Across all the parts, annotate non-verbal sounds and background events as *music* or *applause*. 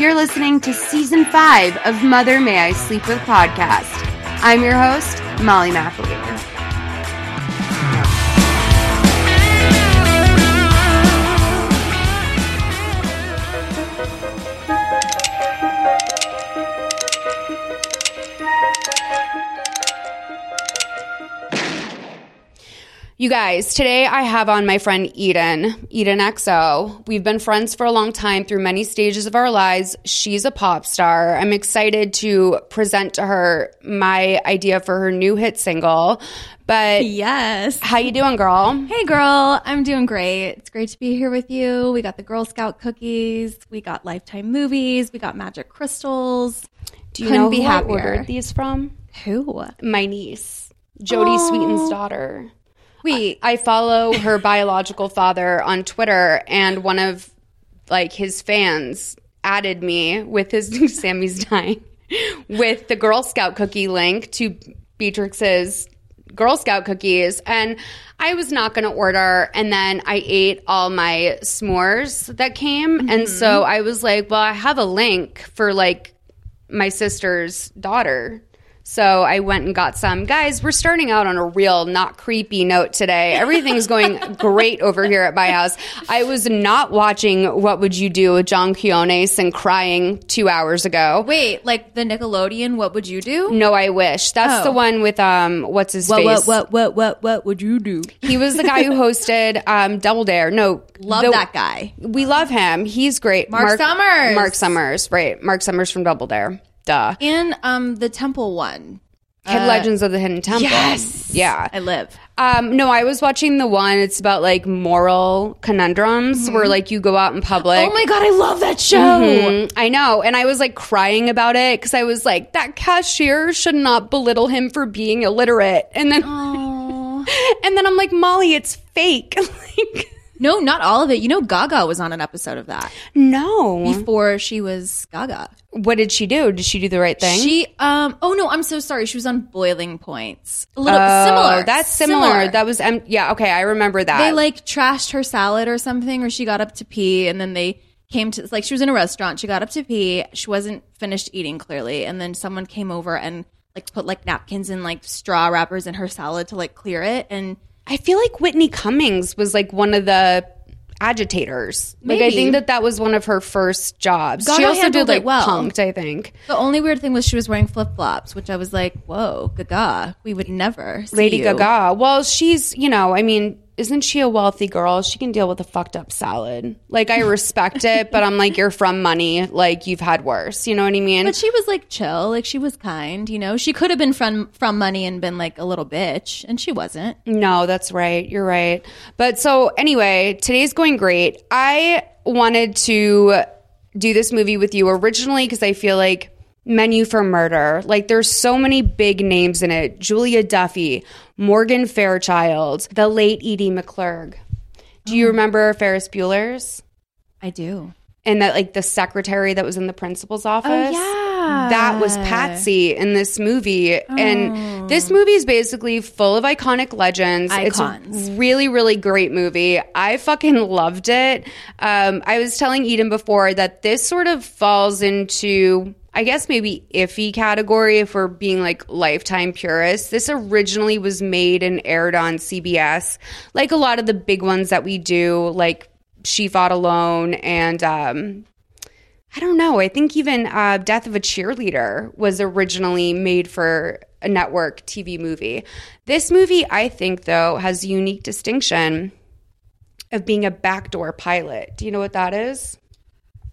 You're listening to season five of Mother May I Sleep With podcast. I'm your host, Molly McAleer. You guys, today I have on my friend Eden, Eden XO. We've been friends for a long time through many stages of our lives. She's a pop star. I'm excited to present to her my idea for her new hit single. But Yes. how you doing, girl? Hey, girl. I'm doing great. It's great to be here with you. We got the Girl Scout cookies. We got Lifetime movies. We got magic crystals. Do you Couldn't know be who happier. I ordered these from? Who? My niece, Jodie Aw. Sweetin's daughter. Wait. I follow her biological father on Twitter, and one of like his fans added me with his *laughs* Sammy's dying with the Girl Scout cookie link to Beatrix's Girl Scout cookies, and I was not going to order, and then I ate all my s'mores that came, and so mm-hmm. I was like, well, I have a link for like my sister's daughter. So I went and got some. Guys, we're starting out on a real not creepy note today. Everything's going *laughs* great over here at my house. I was not watching What Would You Do with John Quiñones and crying two hours ago. Wait, like the Nickelodeon, what would you do? No, I wish. That's Oh. the one with um what's his What, face? what, what, what, what, what would you do? He was the guy who *laughs* hosted um Double Dare. No, Love the- that guy. We love him. He's great. Mark Summers. Mark Summers, right. Mark Summers from Double Dare. Duh. And um, the Temple one. Hid Legends of the Hidden Temple. Yes. Yeah. I live. Um, no, I was watching the one. It's about like moral conundrums where like you go out in public. Oh my God, I love that show. Mhm, I know. And I was like crying about it because I was like, that cashier should not belittle him for being illiterate. And then, *laughs* and then I'm like, Molly, it's fake. *laughs* like, No, not all of it. You know, Gaga was on an episode of that no. before she was Gaga. What did she do? Did she do the right thing? She, um, oh no, I'm so sorry. She was on Boiling Points. A little Oh, similar. That's similar. That was, um, yeah, okay. I remember that. they like trashed her salad or something, or she got up to pee, and then they came to like she was in a restaurant. She got up to pee. She wasn't finished eating clearly, and then someone came over and like put like napkins and like straw wrappers in her salad to like clear it. And I feel like Whitney Cummings was like one of the agitators. Like I think that that was one of her first jobs. she also did like well. punked, I think. the only weird thing was she was wearing flip flops, which I was like, whoa, Gaga, we would never. See Lady you. Gaga. Well, she's, you know, I mean, isn't she a wealthy girl? She can deal with a fucked up salad. Like I respect it, but I'm like you're from money, like you've had worse. You know what I mean? But she was like chill, like she was kind, you know. She could have been from from money and been like a little bitch, and she wasn't. No, that's right. You're right. But so anyway, today's going great. I wanted to do this movie with you originally because I feel like Menu for Murder. Like there's so many big names in it. Julia Duffy, Morgan Fairchild, the late Edie McClurg. Do you remember Ferris Bueller's? I do. And that like the secretary that was in the principal's office? Oh, yeah. That was Patsy in this movie. And this movie is basically full of iconic legends. It's Icons. a really, really great movie. I fucking loved it. Um, I was telling Eden before that this sort of falls into, I guess, maybe iffy category if we're being like lifetime purists. This originally was made and aired on CBS, like a lot of the big ones that we do, like She Fought Alone and um, I don't know. I think even uh, Death of a Cheerleader was originally made for a network TV movie. This movie, I think, though, has unique distinction of being a backdoor pilot. Do you know what that is?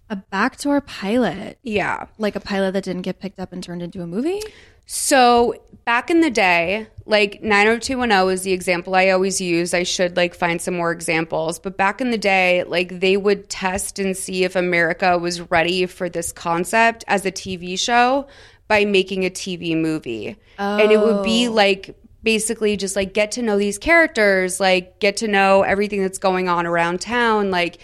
A backdoor pilot, Yeah. like a pilot that didn't get picked up and turned into a movie. So back in the day, like 90210 is the example I always use. I should like find some more examples. But back in the day, like they would test and see if America was ready for this concept as a TV show by making a TV movie. And it would be oh. like basically just like get to know these characters, like get to know everything that's going on around town, like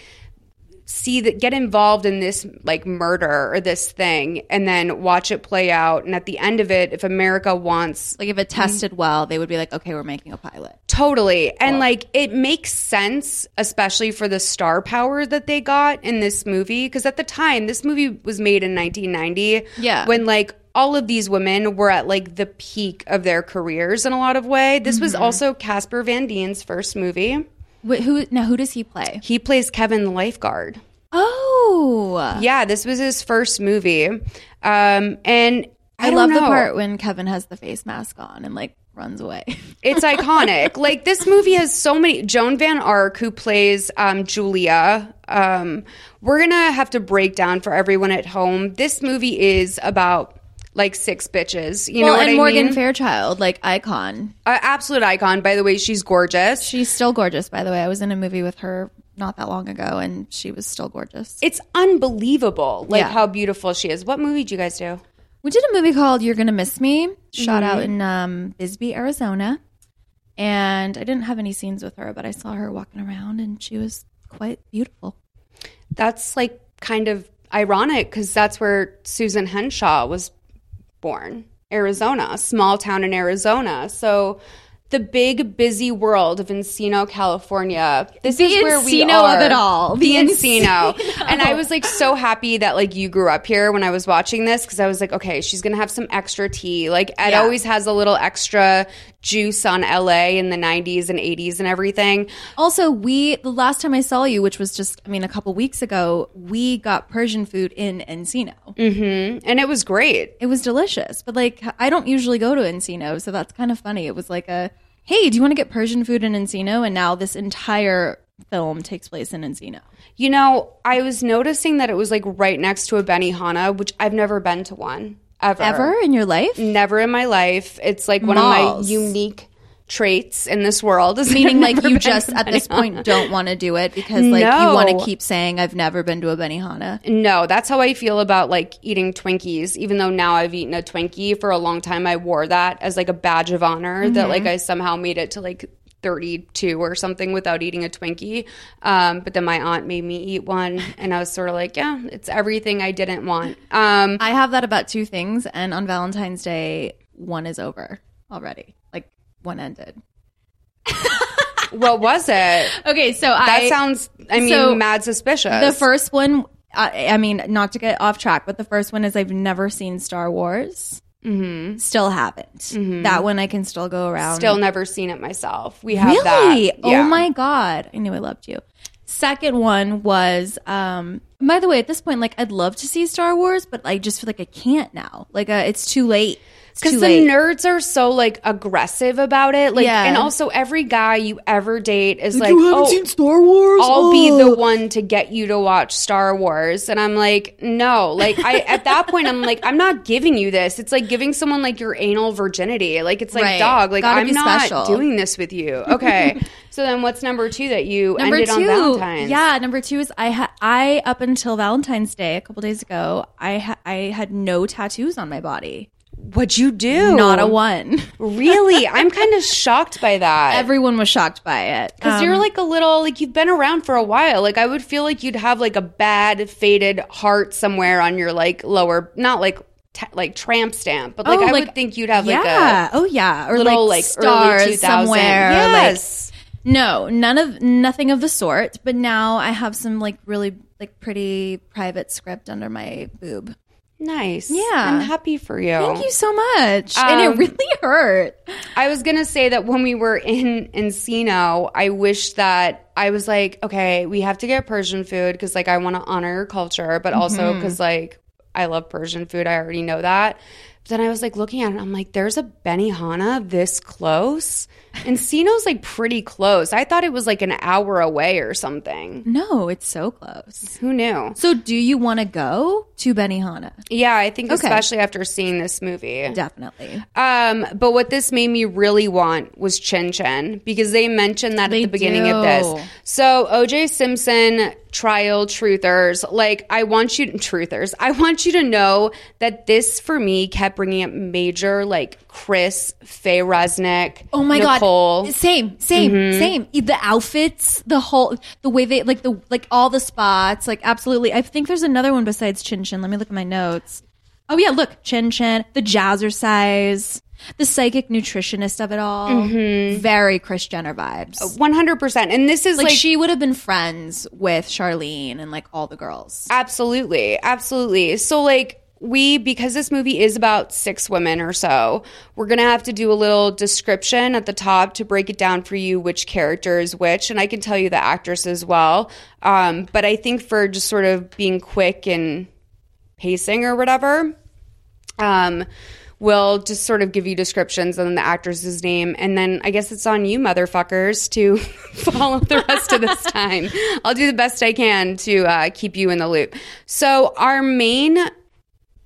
see that get involved in this like murder or this thing and then watch it play out and at the end of it if america wants Like if it tested well, they would be like, okay, we're making a pilot. totally and like it makes sense especially for the star power that they got in this movie because at the time this movie was made in 1990 Yeah. when like all of these women were at like the peak of their careers in a lot of way this was mm-hmm. also casper van dien's first movie Wait, who now? Who does he play? he plays kevin the lifeguard Oh, Yeah, this was his first movie. Um, and I, I, love the part when Kevin has the face mask on and like runs away. *laughs* It's iconic. like this movie has so many. Joan Van Ark, who plays um, Julia. Um, we're gonna have to break down for everyone at home. This movie is about like six bitches. You know what and I Morgan mean? Fairchild, like icon. Uh, absolute icon. By the way, she's gorgeous. She's still gorgeous, by the way. I was in a movie with her not that long ago, and she was still gorgeous. It's unbelievable, like Yeah. how beautiful she is. What movie did you guys do? We did a movie called "You're Gonna Miss Me," shot out in um, Bisbee, Arizona, and I didn't have any scenes with her, but I saw her walking around, and she was quite beautiful. That's like kind of ironic because that's where Susan Henshaw was born, Arizona, small town in Arizona. So the big busy world of Encino, California. This The is where we Encino are. of it all. The, The Encino. Encino. *laughs* And I was like so happy that like you grew up here when I was watching this because I was like, okay, she's gonna have some extra tea. Like Ed Yeah. always has a little extra juice on LA in the 90s and 80s and everything. Also, we the last time I saw you, which was just I mean a couple weeks ago, we got Persian food in Encino. Mm-hmm. And it was great. It was delicious, but like I don't usually go to Encino, so that's kind of funny. It was like a hey, do you want to get Persian food in Encino? And now this entire film takes place in Encino. You know, I was noticing that it was like right next to a Benihana, which I've never been to one ever. Ever in your life? Never in my life. It's like one of my unique traits in this world. Is *laughs* Meaning, like you just at this point don't want to do it because like you want to keep saying I've never been to a Benihana. No, that's how I feel about like eating Twinkies. Even though now I've eaten a Twinkie for a long time, I wore that as like a badge of honor that like I somehow made it to like 32 or something without eating a Twinkie. Um, but then my aunt made me eat one, and I was sort of like, yeah, it's everything I didn't want. Um, I have that about two things, and on Valentine's Day, one is over already. One ended. *laughs* what was it? Okay, so That I sounds, I mean, so mad suspicious. the first one. I, I mean, not to get off track, but the first one is I've never seen Star Wars. Mm-hmm. Still haven't. That one I can still go around. Still never seen it myself. We have really? that. Oh Yeah. my god! I knew I loved you. Second one was, um, by the way, at this point, like I'd love to see Star Wars, but I just feel like I can't now. Like uh, it's too late. Because the late. nerds are so like aggressive about it, like, Yeah. and also every guy you ever date is like, you haven't oh, seen Star Wars? I'll be Oh. the one to get you to watch Star Wars. And I'm like, no. Like I at that point I'm like, I'm not giving you this. It's like giving someone like your anal virginity. Like it's like Right. dog, like Gotta I'm not special. doing this with you. Okay. *laughs* so then what's number two that you Number ended two, on Valentine's? yeah. Number two is I had I up until Valentine's Day a couple days ago, I ha- I had no tattoos on my body, What'd you do? not a one. *laughs* Really? I'm kind of shocked by that. Everyone was shocked by it Because Um, you're like a little, like you've been around for a while. Like I would feel like you'd have like a bad, faded heart somewhere on your like lower, not like ta like tramp stamp, but like Oh, I like- would think you'd have like yeah. a oh yeah, or little like, like, stars early 2000. somewhere. like- Yes. No, none of nothing of the sort. But now I have some like really like pretty private script under my boob. Nice. Yeah. I'm happy for you. Thank you so much, and Um, it really hurt. I was gonna say that when we were in Encino, I wish that I was like, okay, we have to get Persian food because like I want to honor your culture, but also Mm-hmm. because like I love Persian food. I already know that. Then I was like looking at it. I'm like, there's a Benihana this close. Encino's like pretty close. I thought it was like an hour away or something. No, it's so close. Who knew? So, do you want to go to Benihana? Yeah, I think Okay. especially after seeing this movie. Definitely. Um, but what this made me really want was Chin Chin because they mentioned that They at the beginning do. of this. So OJ Simpson trial truthers, like I want you truthers, I want you to know that this for me kept bringing up major like Chris, Faye Resnick, Oh my Nicole. god! Same, same, mm-hmm. same. E, The outfits, the whole, the way they like the like all the spots, like absolutely. I think there's another one besides Chin Chin. Let me look at my notes. Oh yeah, look, Chin Chin, the jazzercise, the psychic nutritionist of it all. Mm-hmm. Very Chris Jenner vibes. Uh, one hundred percent, and this is like, like, she would have been friends with Charlene and like all the girls. Absolutely. Absolutely. So, like, we, because this movie is about six women or so, we're going to have to do a little description at the top to break it down for you which character is which. And I can tell you the actress as well. Um, but I think for just sort of being quick and pacing or whatever, um, we'll just sort of give you descriptions and then the actress's name. And then I guess it's on you, motherfuckers, to *laughs* follow the rest of this time. I'll do the best I can to uh, keep you in the loop. So, our main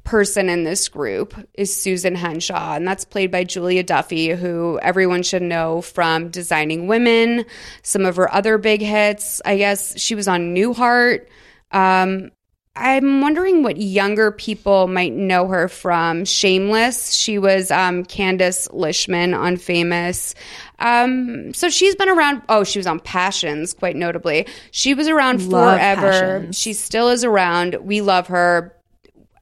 person in this group is Susan Henshaw, and that's played by Julia Duffy, who everyone should know from Designing Women, some of her other big hits. I guess she was on Newhart. Um, I'm wondering what younger people might know her from. Shameless. She was um, Candace Lishman on Famous. Um, so she's been around. Oh, she was on Passions, quite notably. She was around Love forever. Passions. She still is around. We love her.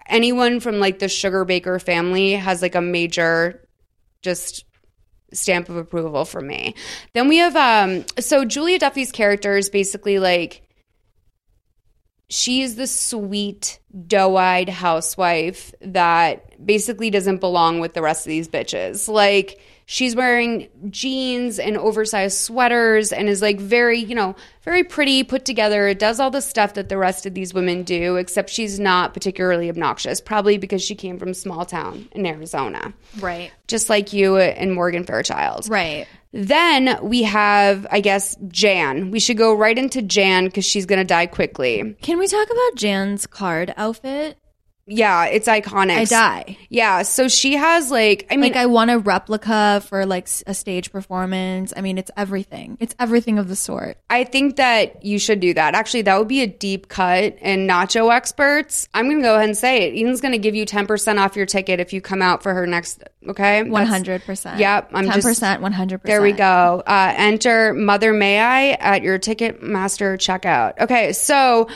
Anyone from like the Sugar Baker family has like a major just stamp of approval from me. Then we have um so Julia Duffy's character is basically like she's the sweet, doe-eyed housewife that basically doesn't belong with the rest of these bitches. Like she's wearing jeans and oversized sweaters and is like very, you know, very pretty, put together, does all the stuff that the rest of these women do, except she's not particularly obnoxious, probably because she came from small town in Arizona. Right. Just like you and Morgan Fairchild. Right. Then we have, I guess, Jan. We should go right into Jan because she's going to die quickly. Can we talk about Jan's card outfit? Yeah, it's iconic. I die. Yeah, so she has like, I mean, Like I want a replica for like a stage performance. I mean, it's everything. It's everything of the sort. I think that you should do that. Actually, that would be a deep cut. And nacho experts, I'm going to go ahead and say it. Eden's going to give you 10% off your ticket if you come out for her next. Okay, hundred percent. Yep, I'm ten just- percent. One hundred percent. There we go. Uh, enter Mother May I at your Ticketmaster checkout. Okay, so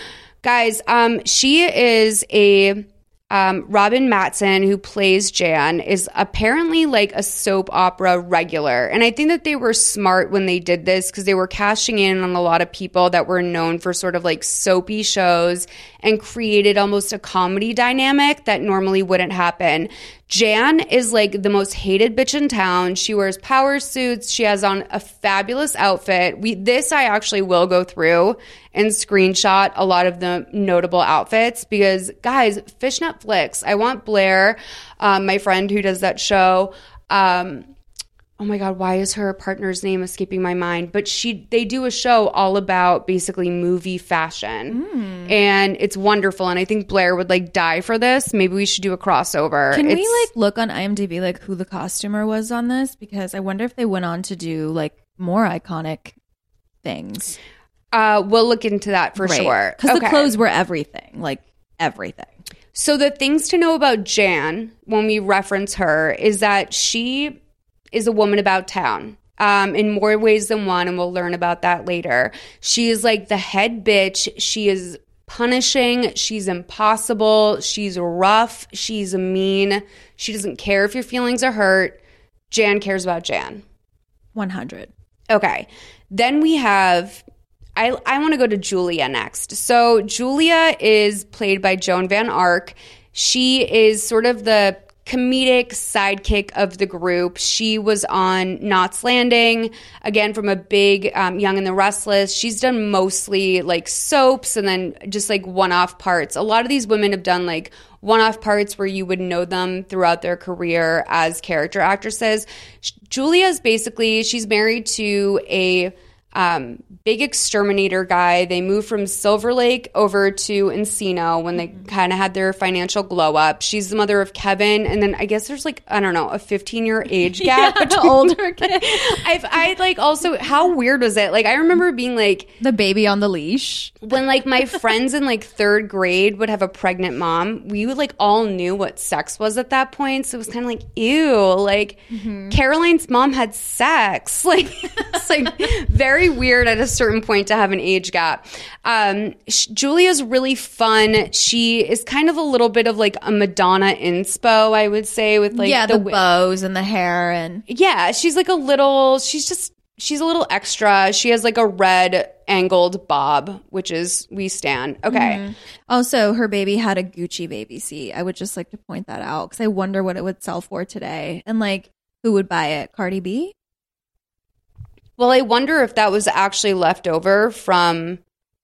guys, um, she is a um, Robin Mattson who plays Jan is apparently like a soap opera regular, and I think that they were smart when they did this because they were cashing in on a lot of people that were known for sort of like soapy shows and created almost a comedy dynamic that normally wouldn't happen. Jan is like the most hated bitch in town. She wears power suits. She has on a fabulous outfit. We this I actually will go through and screenshot a lot of the notable outfits because guys, fishnet flicks. I want Blair, um, my friend who does that show. Um, oh my god why is her partner's name escaping my mind but she they do a show all about basically movie fashion Hmm. and it's wonderful and i think blair would like die for this maybe we should do a crossover Can we like look on IMDb like who the costumer was on this? Because I wonder if they went on to do like more iconic things. Uh we'll look into that for sure Because the clothes were everything, like everything. So the things to know about Jan when we reference her is that she is a woman about town. Um, in more ways than one, and we'll learn about that later. She is like the head bitch. She is punishing. She's impossible. She's rough. She's mean. She doesn't care if your feelings are hurt. Jan cares about Jan. 100. Okay. Then we have I I want to go to Julia next. So Julia is played by Joan Van Ark. She is sort of the comedic sidekick of the group. She was on Knots Landing, again from a big um, Young and the Restless. She's done mostly like soaps and then just like one off parts. A lot of these women have done like one off parts where you would know them throughout their career as character actresses. Julia's basically, she's married to a um, big exterminator guy. They moved from Silver Lake over to Encino when they kind of had their financial glow up. She's the mother of Kevin, and then I guess there's like I don't know a 15 year age *laughs* gap Yeah, between older *laughs* kid. I've I like also how weird was it? Like I remember being like the baby on the leash. when like my friends in like third grade would have a pregnant mom, we would like all knew what sex was at that point. So it was kind of like, ew, like Caroline's mom had sex. *laughs* Like it's like very weird at a certain point to have an age gap. Um, sh- Julia's really fun. She is kind of a little bit of like a Madonna inspo, I would say, with like yeah, the, wi- bows and the hair and yeah, she's like a little, she's just, she's a little extra. She has like a red angled bob, which is we stand. Okay. also her baby had a Gucci baby seat. I would just like to point that out because I wonder what it would sell for today and like who would buy it? Cardi B. Well, I wonder if that was actually left over from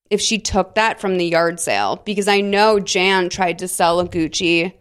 if she took that from the yard sale because I know Jan tried to sell a Gucci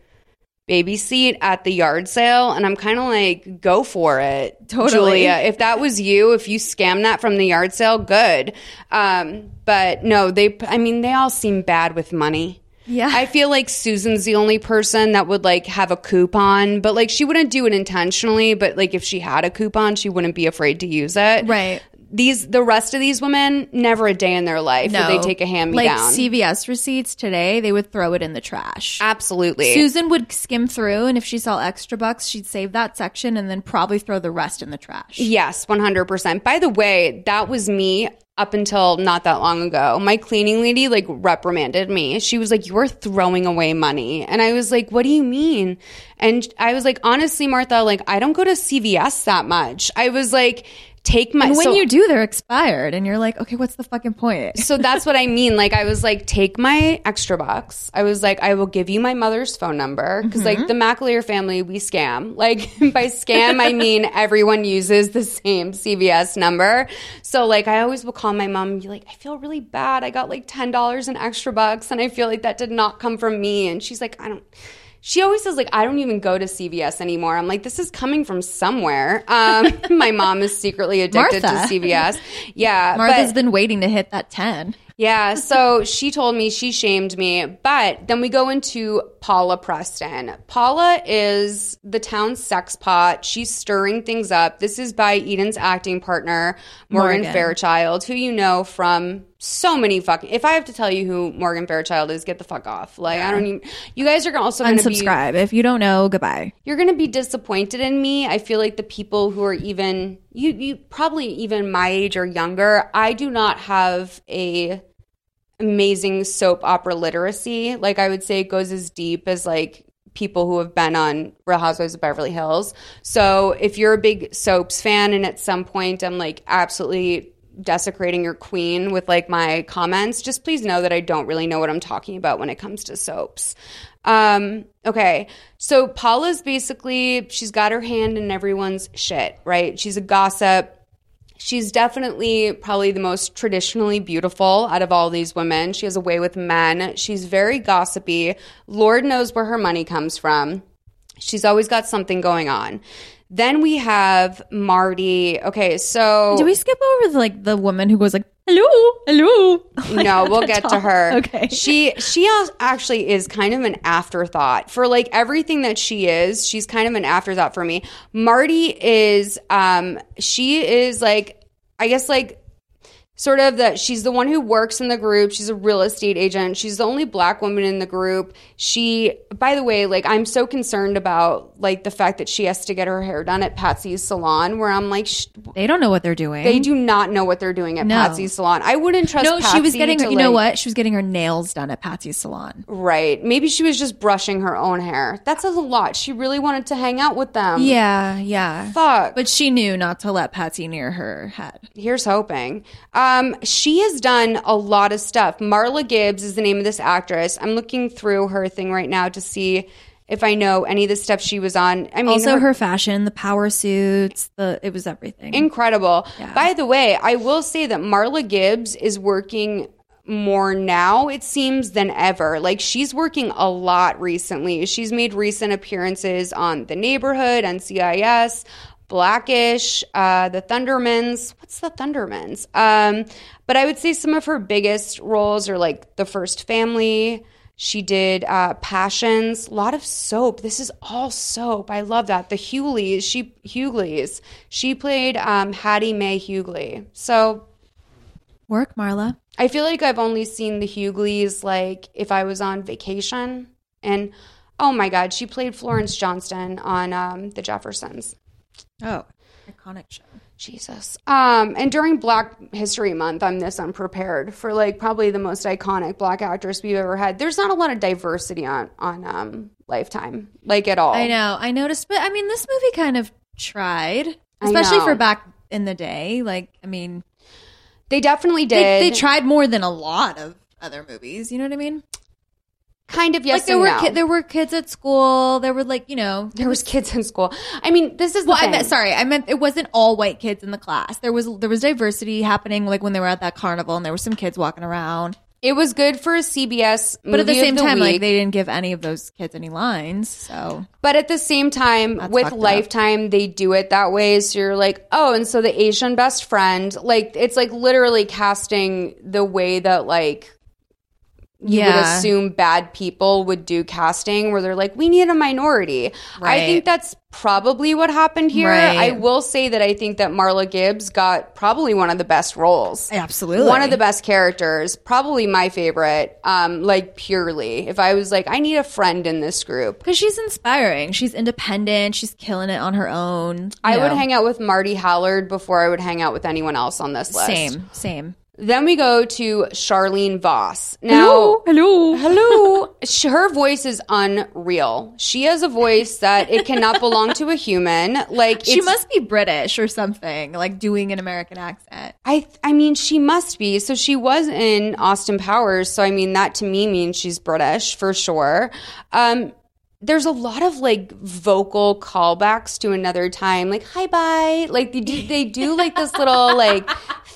baby seat at the yard sale and I'm kind of like go for it. Totally. Julia, if that was you, if you scam that from the yard sale, good. Um but no, they I mean they all seem bad with money. Yeah. I feel like Susan's the only person that would like have a coupon, but like she wouldn't do it intentionally, but like if she had a coupon, she wouldn't be afraid to use it. Right. These the rest of these women never a day in their life would they take a hand me down. like. CVS receipts today, they would throw it in the trash. Absolutely. Susan would skim through, and if she saw extra bucks, she'd save that section and then probably throw the rest in the trash. Yes, 100%. By the way, that was me up until not that long ago. My cleaning lady like reprimanded me. She was like, "You're throwing away money." And I was like, "What do you mean?" And I was like, "Honestly, Martha, like I don't go to CVS that much." I was like, "Take my And when so- you do, they're expired, and you're like, okay, what's the fucking point? so that's what I mean. Like, I was like, take my extra bucks. I was like, I will give you my mother's phone number. because like, mm-hmm. the McAleer family, we scam. Like, *laughs* by scam, I mean *laughs* everyone uses the same CVS number. So, like, I always will call my mom and be like, I feel really bad. I got like $10 in extra bucks, and I feel like that did not come from me. And she's like, I don't. She always says like I don't even go to CVS anymore. I'm like this is coming from somewhere. Um, *laughs* my mom is secretly addicted Martha. to CVS. Yeah, *laughs* Martha's but- been waiting to hit that 10. yeah, so she told me she shamed me. But then we go into Paula Preston. Paula is the town's sex pot. She's stirring things up. This is by Eden's acting partner, Morgan, Morgan. Fairchild, who you know from so many fucking. If I have to tell you who Morgan Fairchild is, get the fuck off. Like, I don't even. You guys are also going to be Unsubscribe. If you don't know, goodbye. you're going to be disappointed in me. I feel like the people who are even you you probably even my age or younger, I do not have a amazing soap opera literacy. Like I would say it goes as deep as like people who have been on Real Housewives of Beverly Hills. So if you're a big soaps fan and at some point I'm like absolutely desecrating your queen with like my comments, just please know that I don't really know what I'm talking about when it comes to soaps. Um, okay. So Paula's basically she's got her hand in everyone's shit, right? She's a gossip. She's definitely probably the most traditionally beautiful out of all these women. She has a way with men. She's very gossipy. Lord knows where her money comes from. She's always got something going on. Then we have Marty. Okay, so Do we skip over the, like the woman who goes like, hello, hello? *laughs* no, we'll get to her. Okay. She she actually is kind of an afterthought for like everything that she is. She's kind of an afterthought for me. Marty is um she is like I guess like sort of that she's the one who works in the group she's a real estate agent she's the only black woman in the group she by the way like i'm so concerned about like the fact that she has to get her hair done at patsy's salon where i'm like sh- They don't know what they're doing. they do not know what they're doing at No. patsy's salon i wouldn't trust no, she was Patsy getting her, to, you know what? She was getting her nails done at Patsy's salon. Right. Maybe she was just brushing her own hair. That says a lot. She really wanted to hang out with them. Yeah, yeah. Fuck. But she knew not to let Patsy near her head. Here's hoping. Um, Um, she has done a lot of stuff. Marla Gibbs is the name of this actress. I'm looking through her thing right now to see if I know any of the stuff she was on. I mean, Also, her, fashion, the power suits, the it was everything. incredible. By the way, I will say that Marla Gibbs is working more now, it seems, than ever. Like she's working a lot recently. She's made recent appearances on The Neighborhood, NCIS, Blackish, uh, The Thundermans. What's The Thundermans? Um, but I would say some of her biggest roles are like The First Family. She did uh, Passions, a lot of soap. This is all soap. I love that. The Hughleys, she Hughleys. She played um, Hattie Mae Hughley. So Work, Marla. I feel like I've only seen the Hughleys like if I was on vacation. And oh my God, she played Florence Johnston on um, The Jeffersons. Oh, iconic show. Jesus. Um, and during Black History Month, I'm this unprepared for like probably the most iconic black actress we've ever had. There's not a lot of diversity on on um, Lifetime, like at all. I know. I noticed, but I mean, this movie kind of tried, especially for back in the day. Like, I mean, They definitely they, did. they tried more than a lot of other movies. You know what I mean? Kind of yes like there were no. ki- there were kids at school. There were like you know. there was kids in school. I mean, this is the Well, I meant sorry. I meant it wasn't all white kids in the class. There was there was diversity happening, like when they were at that carnival, and there were some kids walking around. It was good for a CBS, But at the same time, week. like they didn't give any of those kids any lines. So But at the same time, with fucked up. Lifetime, they do it that way. So you're like, oh, and so the Asian best friend, like, it's like literally casting the way that, like, you would assume bad people would do casting, where they're like, we need a minority. I think that's probably what happened here. Right. I will say that I think that Marla Gibbs got probably one of the best roles. absolutely One of the best characters, probably my favorite, um, like purely. If I was like, I need a friend in this group, because she's inspiring. She's independent. She's killing it on her own. I you would hang out with Marty Hallard before I would hang out with anyone else on this list. same same. Then we go to Charlene Voss. Now, hello. hello. Sh- Her voice is unreal. She has a voice that it cannot belong to a human. Like She must be British or something, like doing an American accent. I I mean she must be. So she was in Austin Powers. So I mean that to me means she's British for sure. Um there's a lot of like vocal callbacks to another time like hi bye like they do they do like this little like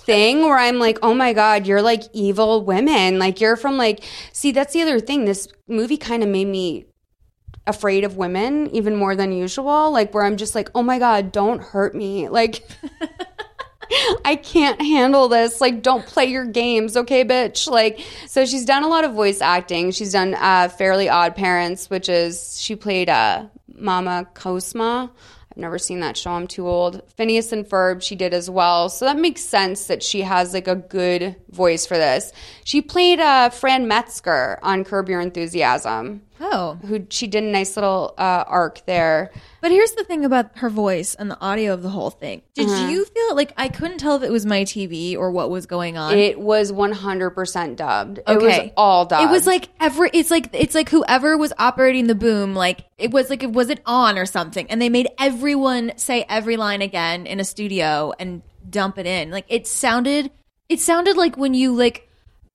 thing where i'm like oh my god you're like evil women like you're from like see that's the other thing this movie kind of made me afraid of women even more than usual like where i'm just like oh my god don't hurt me like *laughs* I can't handle this. Like, don't play your games, okay, bitch? Like, so she's done a lot of voice acting. She's done uh, Fairly Odd Parents, which is she played uh, Mama Cosma. I've never seen that show. I'm too old. Phineas and Ferb, she did as well. So that makes sense that she has like a good voice for this. She played uh, Fran Metzger on Curb Your Enthusiasm, Oh, who she did a nice little uh, arc there. But here's the thing about her voice and the audio of the whole thing. Did Uh-huh. you feel like I couldn't tell if it was my TV or what was going on? It was 100% dubbed. It Okay. was all dubbed. It was like every it's like it's like whoever was operating the boom, like it was like it was it on or something. And they made everyone say every line again in a studio and dump it in. Like it sounded it sounded like when you like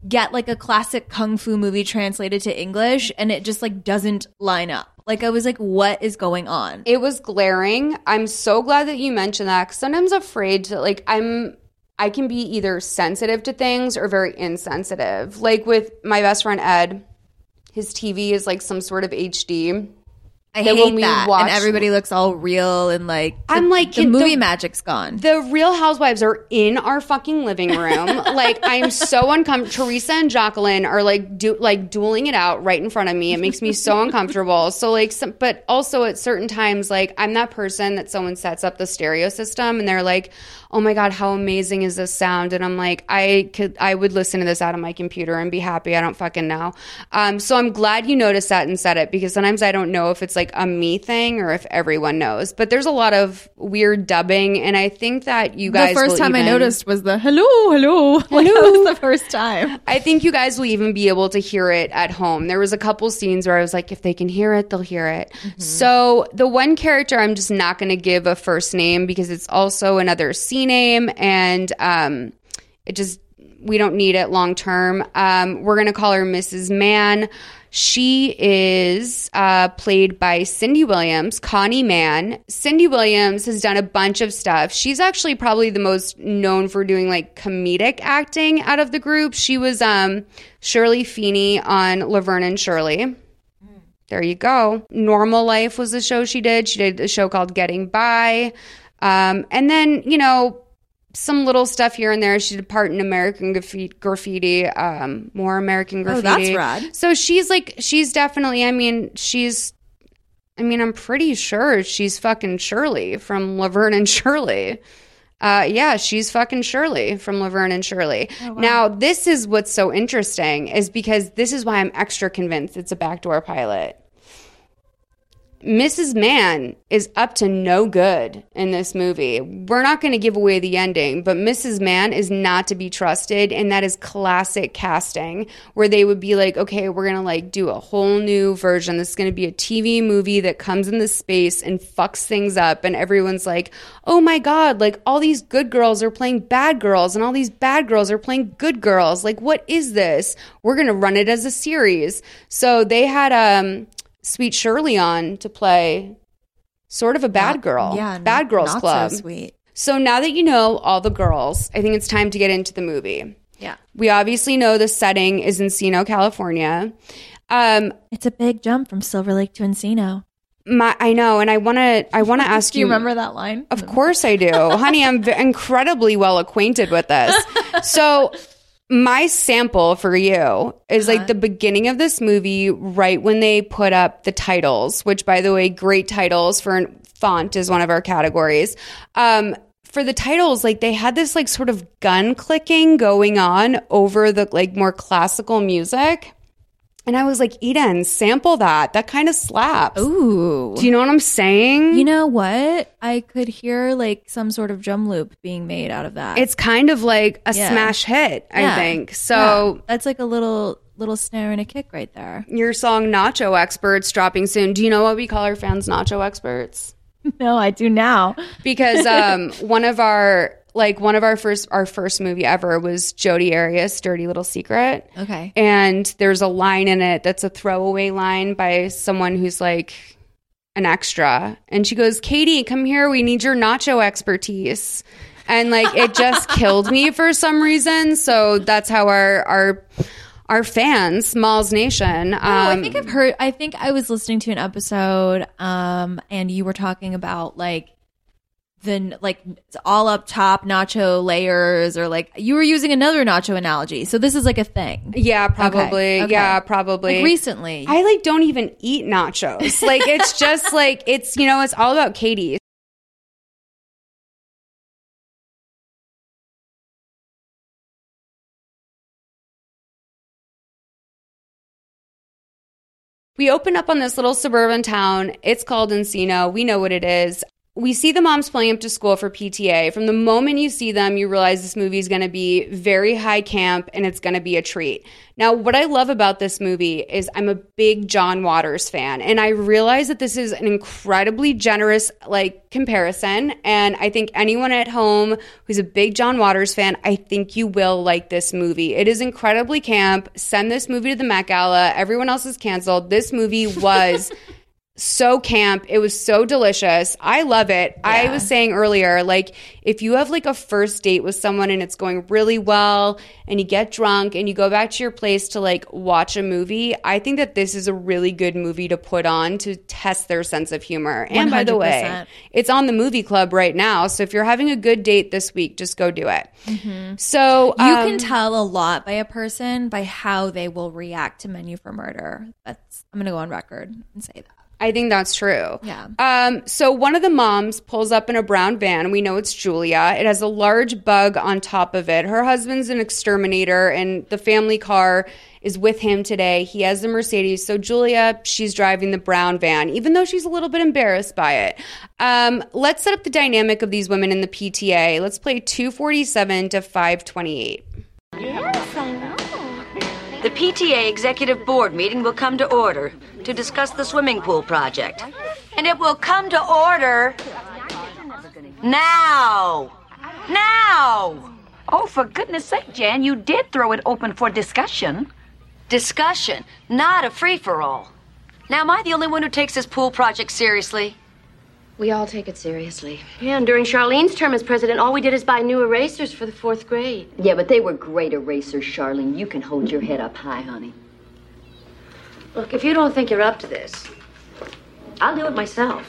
get like a classic kung fu movie translated to English and it just like doesn't line up. Like I was like, what is going on? It was glaring. I'm so glad that you mentioned that because sometimes I'm afraid to like I'm I can be either sensitive to things or very insensitive. Like with my best friend Ed, his TV is like some sort of HD. I That hate that. watch- and everybody looks all real and like the- I'm like, the movie the- magic's gone. The Real Housewives are in our fucking living room. *laughs* like I'm so uncomfortable. Teresa and Jacqueline are like do like dueling it out right in front of me. It makes me so *laughs* uncomfortable. So like, some, but also at certain times, like I'm that person that someone sets up the stereo system and they're like, "Oh my god, how amazing is this sound?" And I'm like, I could, I would listen to this out of my computer and be happy. I don't fucking know. Um, so I'm glad you noticed that and said it because sometimes I don't know if it's like a me thing or if everyone knows. But there's a lot of weird dubbing, and I think that you guys the first time I noticed was the hello, hello. *laughs* That was the first time. I think you guys will even be able to hear it at home. There was a couple scenes where I was like, if they can hear it, they'll hear it. Mm-hmm. So the one character I'm just not going to give a first name because it's also another Name, and um, it just we don't need it long term. Um, we're going to call her Mrs. Mann. She is uh, played by Cindy Williams, Connie Mann. Cindy Williams has done a bunch of stuff. She's actually probably the most known for doing like comedic acting out of the group. She was um, Shirley Feeney on Laverne and Shirley. There you go. Normal Life was the show she did. She did a show called Getting By. Um, and then, you know, some little stuff here and there. She did part in American Graffiti, graffiti um, more American Graffiti. Oh, that's rad. So she's like, she's definitely, I mean, she's, I mean, I'm pretty sure she's fucking Shirley from Laverne and Shirley. Uh, yeah, she's fucking Shirley from Laverne and Shirley. Now, this is what's so interesting is because this is why I'm extra convinced it's a backdoor pilot. Mrs. Mann is up to no good in this movie. We're not going to give away the ending, but Mrs. Mann is not to be trusted. And that is classic casting where they would be like, okay, we're going to like do a whole new version. This is going to be a TV movie that comes in this space and fucks things up. And everyone's like, oh my God, like all these good girls are playing bad girls and all these bad girls are playing good girls. Like, what is this? We're going to run it as a series. So they had, um, Sweet Shirley on to play sort of a bad girl. Yeah, Bad not- Girls not Club. So sweet. So now that you know all the girls, I think it's time to get into the movie. Yeah, We obviously know the setting is Encino, California. Um, it's a big jump from Silver Lake to Encino. my, I know, and I want to, I want to *laughs* ask you Do you remember that line? Of course I do. Honey, I'm v- incredibly well acquainted with this. *laughs* So, my sample for you is like the beginning of this movie, right when they put up the titles, which, by the way, great titles for font is one of our categories. Um, for the titles, like they had this like sort of gun clicking going on over the like more classical music. And I was like, Eden, sample that. That kind of slaps. Ooh. Do you know what I'm saying? You know what? I could hear like some sort of drum loop being made out of that. it's kind of like a Yeah. smash hit, I Yeah. think. So Yeah. that's like a little little snare and a kick right there. your song Nacho Experts dropping soon. Do you know what we call our fans Nacho Experts? *laughs* No, I do now. Because um *laughs* one of our like one of our first our first movie ever was Jodi Arias, Dirty Little Secret. Okay. And there's a line in it that's a throwaway line by someone who's like an extra. And she goes, Katie, come here. We need your nacho expertise. And like it just *laughs* killed me for some reason. So that's how our our our fans, Smalls Nation. Um, Oh, I think I've heard. I think I was listening to an episode, um, and you were talking about like the n- like all up top nacho layers, or like you were using another nacho analogy. So this is like a thing. yeah, probably. Okay, okay. Yeah, probably. Like recently, I like don't even eat nachos. Like it's *laughs* just like it's you know it's all about Katie. We open up on this little suburban town. It's called Encino. We know what it is. We see the moms pulling up to school for PTA. From the moment you see them, you realize this movie is going to be very high camp and it's going to be a treat. Now, what I love about this movie is I'm a big John Waters fan, and I realize that this is an incredibly generous like comparison. And I think anyone at home who's a big John Waters fan, I think you will like this movie. It is incredibly camp. Send this movie to the Met Gala. Everyone else is canceled. This movie was *laughs* so camp. It was so delicious. I love it. I was saying earlier, like, if you have like a first date with someone and it's going really well and you get drunk and you go back to your place to like watch a movie, I think that this is a really good movie to put on to test their sense of humor. And by the way, it's on the movie club right now. So if you're having a good date this week, just go do it. So you um, can tell a lot by a person by how they will react to Menu for Murder. That's I'm gonna go on record and say that. I think that's true. Yeah. Um, so one of the moms pulls up in a brown van. We know it's Julia. It has a large bug on top of it. Her husband's an exterminator, and the family car is with him today. He has the Mercedes. So Julia, she's driving the brown van, even though she's a little bit embarrassed by it. Um, let's set up the dynamic of these women in the PTA. Let's play 247 to 528. The PTA Executive Board meeting will come to order to discuss the swimming pool project. And it will come to order now. Now! Oh, for goodness sake, Jan, you did throw it open for discussion. discussion, not a free for all. Now, am I the only one who takes this pool project seriously? We all take it seriously. Yeah, and during Charlene's term as president, all we did is buy new erasers for the fourth grade. Yeah, but they were great erasers, Charlene. You can hold your head up high, honey. Look, if you don't think you're up to this, I'll do it myself.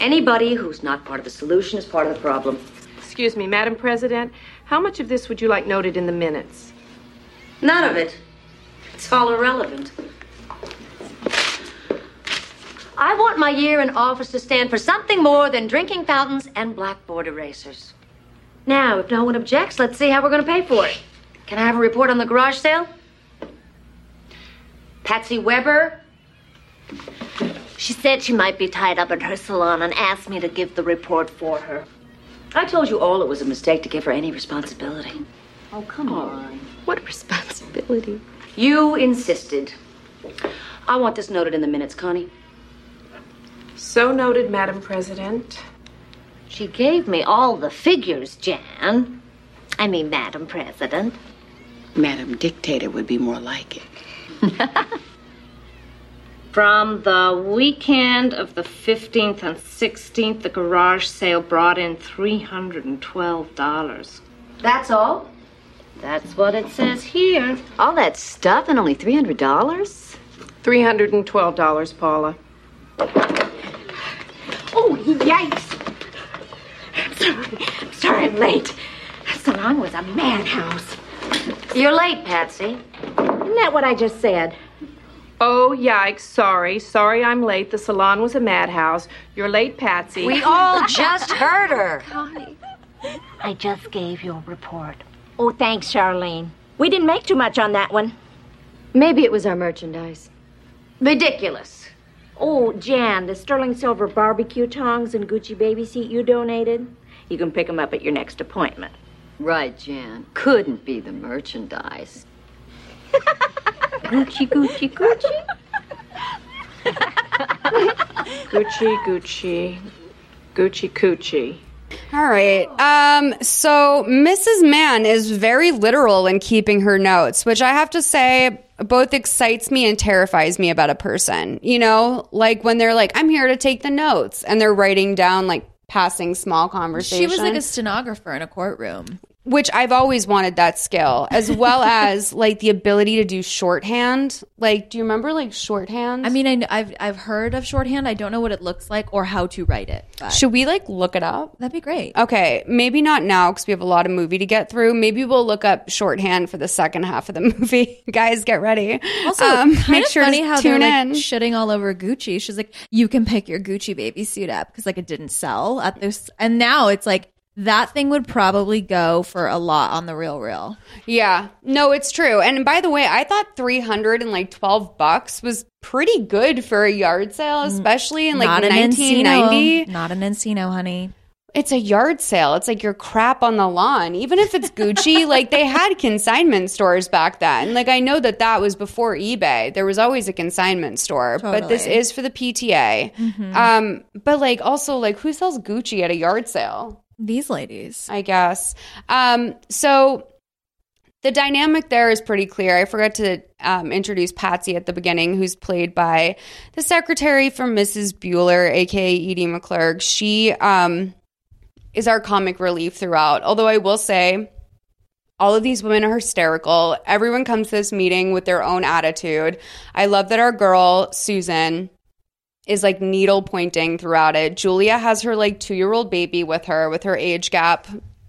Anybody who's not part of the solution is part of the problem. Excuse me, Madam President, how much of this would you like noted in the minutes? None of it. It's all irrelevant. I want my year in office to stand for something more than drinking fountains and blackboard erasers. Now, if no one objects, let's see how we're going to pay for it. Can I have a report on the garage sale? Patsy Weber? She said she might be tied up at her salon and asked me to give the report for her. I told you all it was a mistake to give her any responsibility. Oh, come on. What responsibility? You insisted. I want this noted in the minutes, Connie. So noted, Madam President. She gave me all the figures, Jan. I mean, Madam President. Madam Dictator would be more like it. *laughs* From the weekend of the 15th and 16th, the garage sale brought in $312. That's all? That's what it says here. All that stuff and only $300? $312, Paula. Oh, yikes! I'm Sorry, I'm sorry I'm late. That salon was a madhouse. You're late, Patsy. Isn't that what I just said? Oh, yikes. Sorry. Sorry I'm late. The salon was a madhouse. You're late, Patsy. We all *laughs* just heard her. Connie, I just gave you a report. Oh, thanks, Charlene. We didn't make too much on that one. Maybe it was our merchandise. Ridiculous. Oh, Jan, the sterling silver barbecue tongs and Gucci baby seat you donated? You can pick them up at your next appointment. Right, Jan. Couldn't be the merchandise. Gucci, Gucci, Gucci. *laughs* Gucci, Gucci, Gucci, Coochie. All right. Um, so Mrs. Mann is very literal in keeping her notes, which I have to say both excites me and terrifies me about a person. You know, like when they're like, I'm here to take the notes and they're writing down like passing small conversations. She was like a stenographer in a courtroom. Which I've always wanted that skill, as well *laughs* as like the ability to do shorthand. Like, do you remember like shorthand? I mean, I, I've I've heard of shorthand. I don't know what it looks like or how to write it. But should we like look it up? that'd be great. Okay, maybe not now because we have a lot of movie to get through. Maybe we'll look up shorthand for the second half of the *laughs* movie. Guys, get ready. Also, Um, kind of funny to how they're tune like shitting all over Gucci. She's like, you can pick your Gucci baby suit up because like it didn't sell at this, and now it's like that thing would probably go for a lot on the real real. yeah, no, it's true. And by the way, I thought three hundred and like twelve bucks was pretty good for a yard sale, especially in like not an nineteen Encino, not an Encino, honey. it's a yard sale. It's like your crap on the lawn. Even if it's Gucci, *laughs* like they had consignment stores back then. Like I know that that was before eBay. There was always a consignment store, but this is for the PTA. Um, but like also like who sells Gucci at a yard sale? These ladies. I guess. Um, so the dynamic there is pretty clear. I forgot to um, introduce Patsy at the beginning, who's played by the secretary from Ferris Bueller, aka Edie McClurg. She um, is our comic relief throughout. Although I will say, all of these women are hysterical. Everyone comes to this meeting with their own attitude. I love that our girl, Susan, is like needle pointing throughout it. Julia has her like two year old baby with her, with her age gap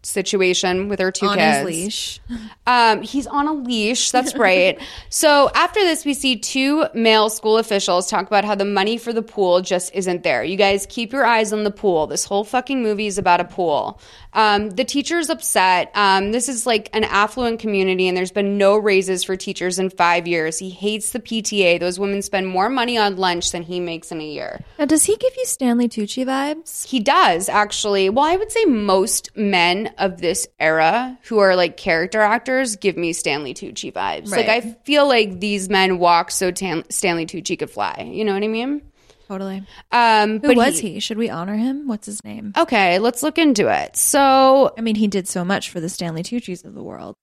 situation with her two on kids. his leash. Um, he's on a leash. That's right. *laughs* so after this, we see two male school officials talk about how the money for the pool just isn't there. You guys keep your eyes on the pool. This whole fucking movie is about a pool. Um, the teacher's upset. Um, this is like an affluent community, and there's been no raises for teachers in five years. He hates the PTA. Those women spend more money on lunch than he makes in a year. Now, does he give you Stanley Tucci vibes? He does actually. Well, I would say most men of this era who are like character actors give me Stanley Tucci vibes. Like I feel like these men walk so tan- Stanley Tucci could fly. You know what I mean? Totally. Um, Who was he? Should we honor him? What's his name? Okay, let's look into it. So I mean, he did so much for the Stanley Tucci's of the world.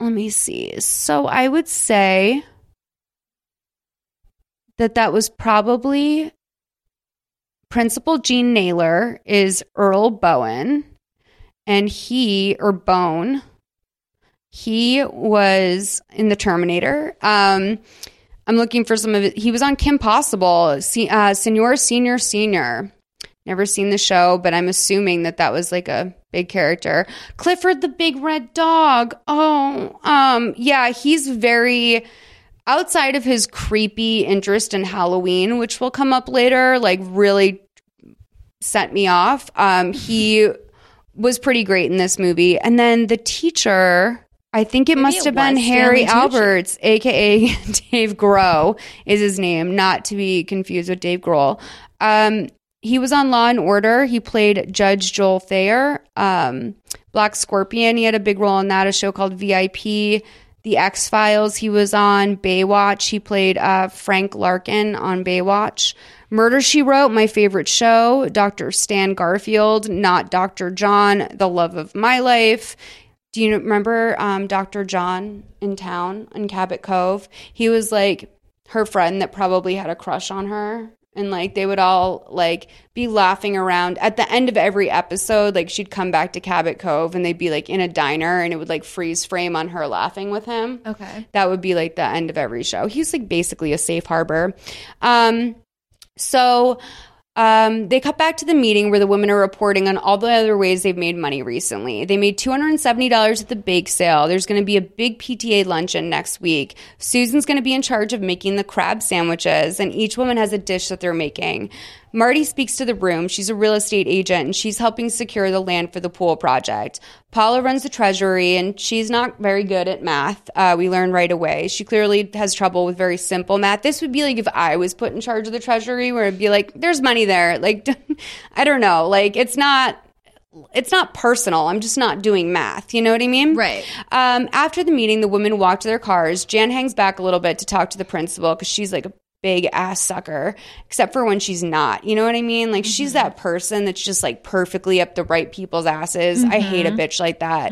let me see. So I would say that that was probably Principal Gene Naylor is Earl Boen, and he or Bone, he was in the Terminator. Um, I'm looking for some of it. He was on Kim Possible, uh, Senor Senior Senior. Never seen the show, but I'm assuming that that was like a big character. Clifford the Big Red Dog. Oh, um, yeah, he's very outside of his creepy interest in Halloween, which will come up later, like really set me off. Um, he was pretty great in this movie. And then the teacher, I think it must it have been Harry Stanley Tucci. Alberts, aka *laughs* Dave Groh is his name, not to be confused with Dave Grohl. Um, he was on Law and Order. He played Judge Joel Thayer. Um, Black Scorpion. He had a big role in that. A show called VIP. The X Files. He was on Baywatch. He played uh, Frank Larkin on Baywatch. Murder She Wrote, my favorite show. Dr. Stan Garfield, not Dr. John, the love of my life. Do you remember um, Dr. John in town in Cabot Cove? He was like her friend that probably had a crush on her. And like they would all like be laughing around at the end of every episode. Like she'd come back to Cabot Cove and they'd be like in a diner and it would like freeze frame on her laughing with him. Okay. That would be like the end of every show. He's like basically a safe harbor. Um, so um, they cut back to the meeting where the women are reporting on all the other ways they've made money recently. They made $270 at the bake sale. There's going to be a big PTA luncheon next week. Susan's going to be in charge of making the crab sandwiches, and each woman has a dish that they're making. Marty speaks to the room. She's a real estate agent and she's helping secure the land for the pool project. Paula runs the treasury and she's not very good at math. Uh, we learn right away. She clearly has trouble with very simple math. This would be like if I was put in charge of the treasury, where it'd be like, there's money there. *laughs* Like, I don't know. Like, it's not it's not personal. I'm just not doing math. You know what I mean? Right. Um, after the meeting, the women walk to their cars. Jan hangs back a little bit to talk to the principal because she's like a big ass sucker, except for when she's not. You know what I mean? Like she's that person that's just like perfectly up the right people's asses. I hate a bitch like that.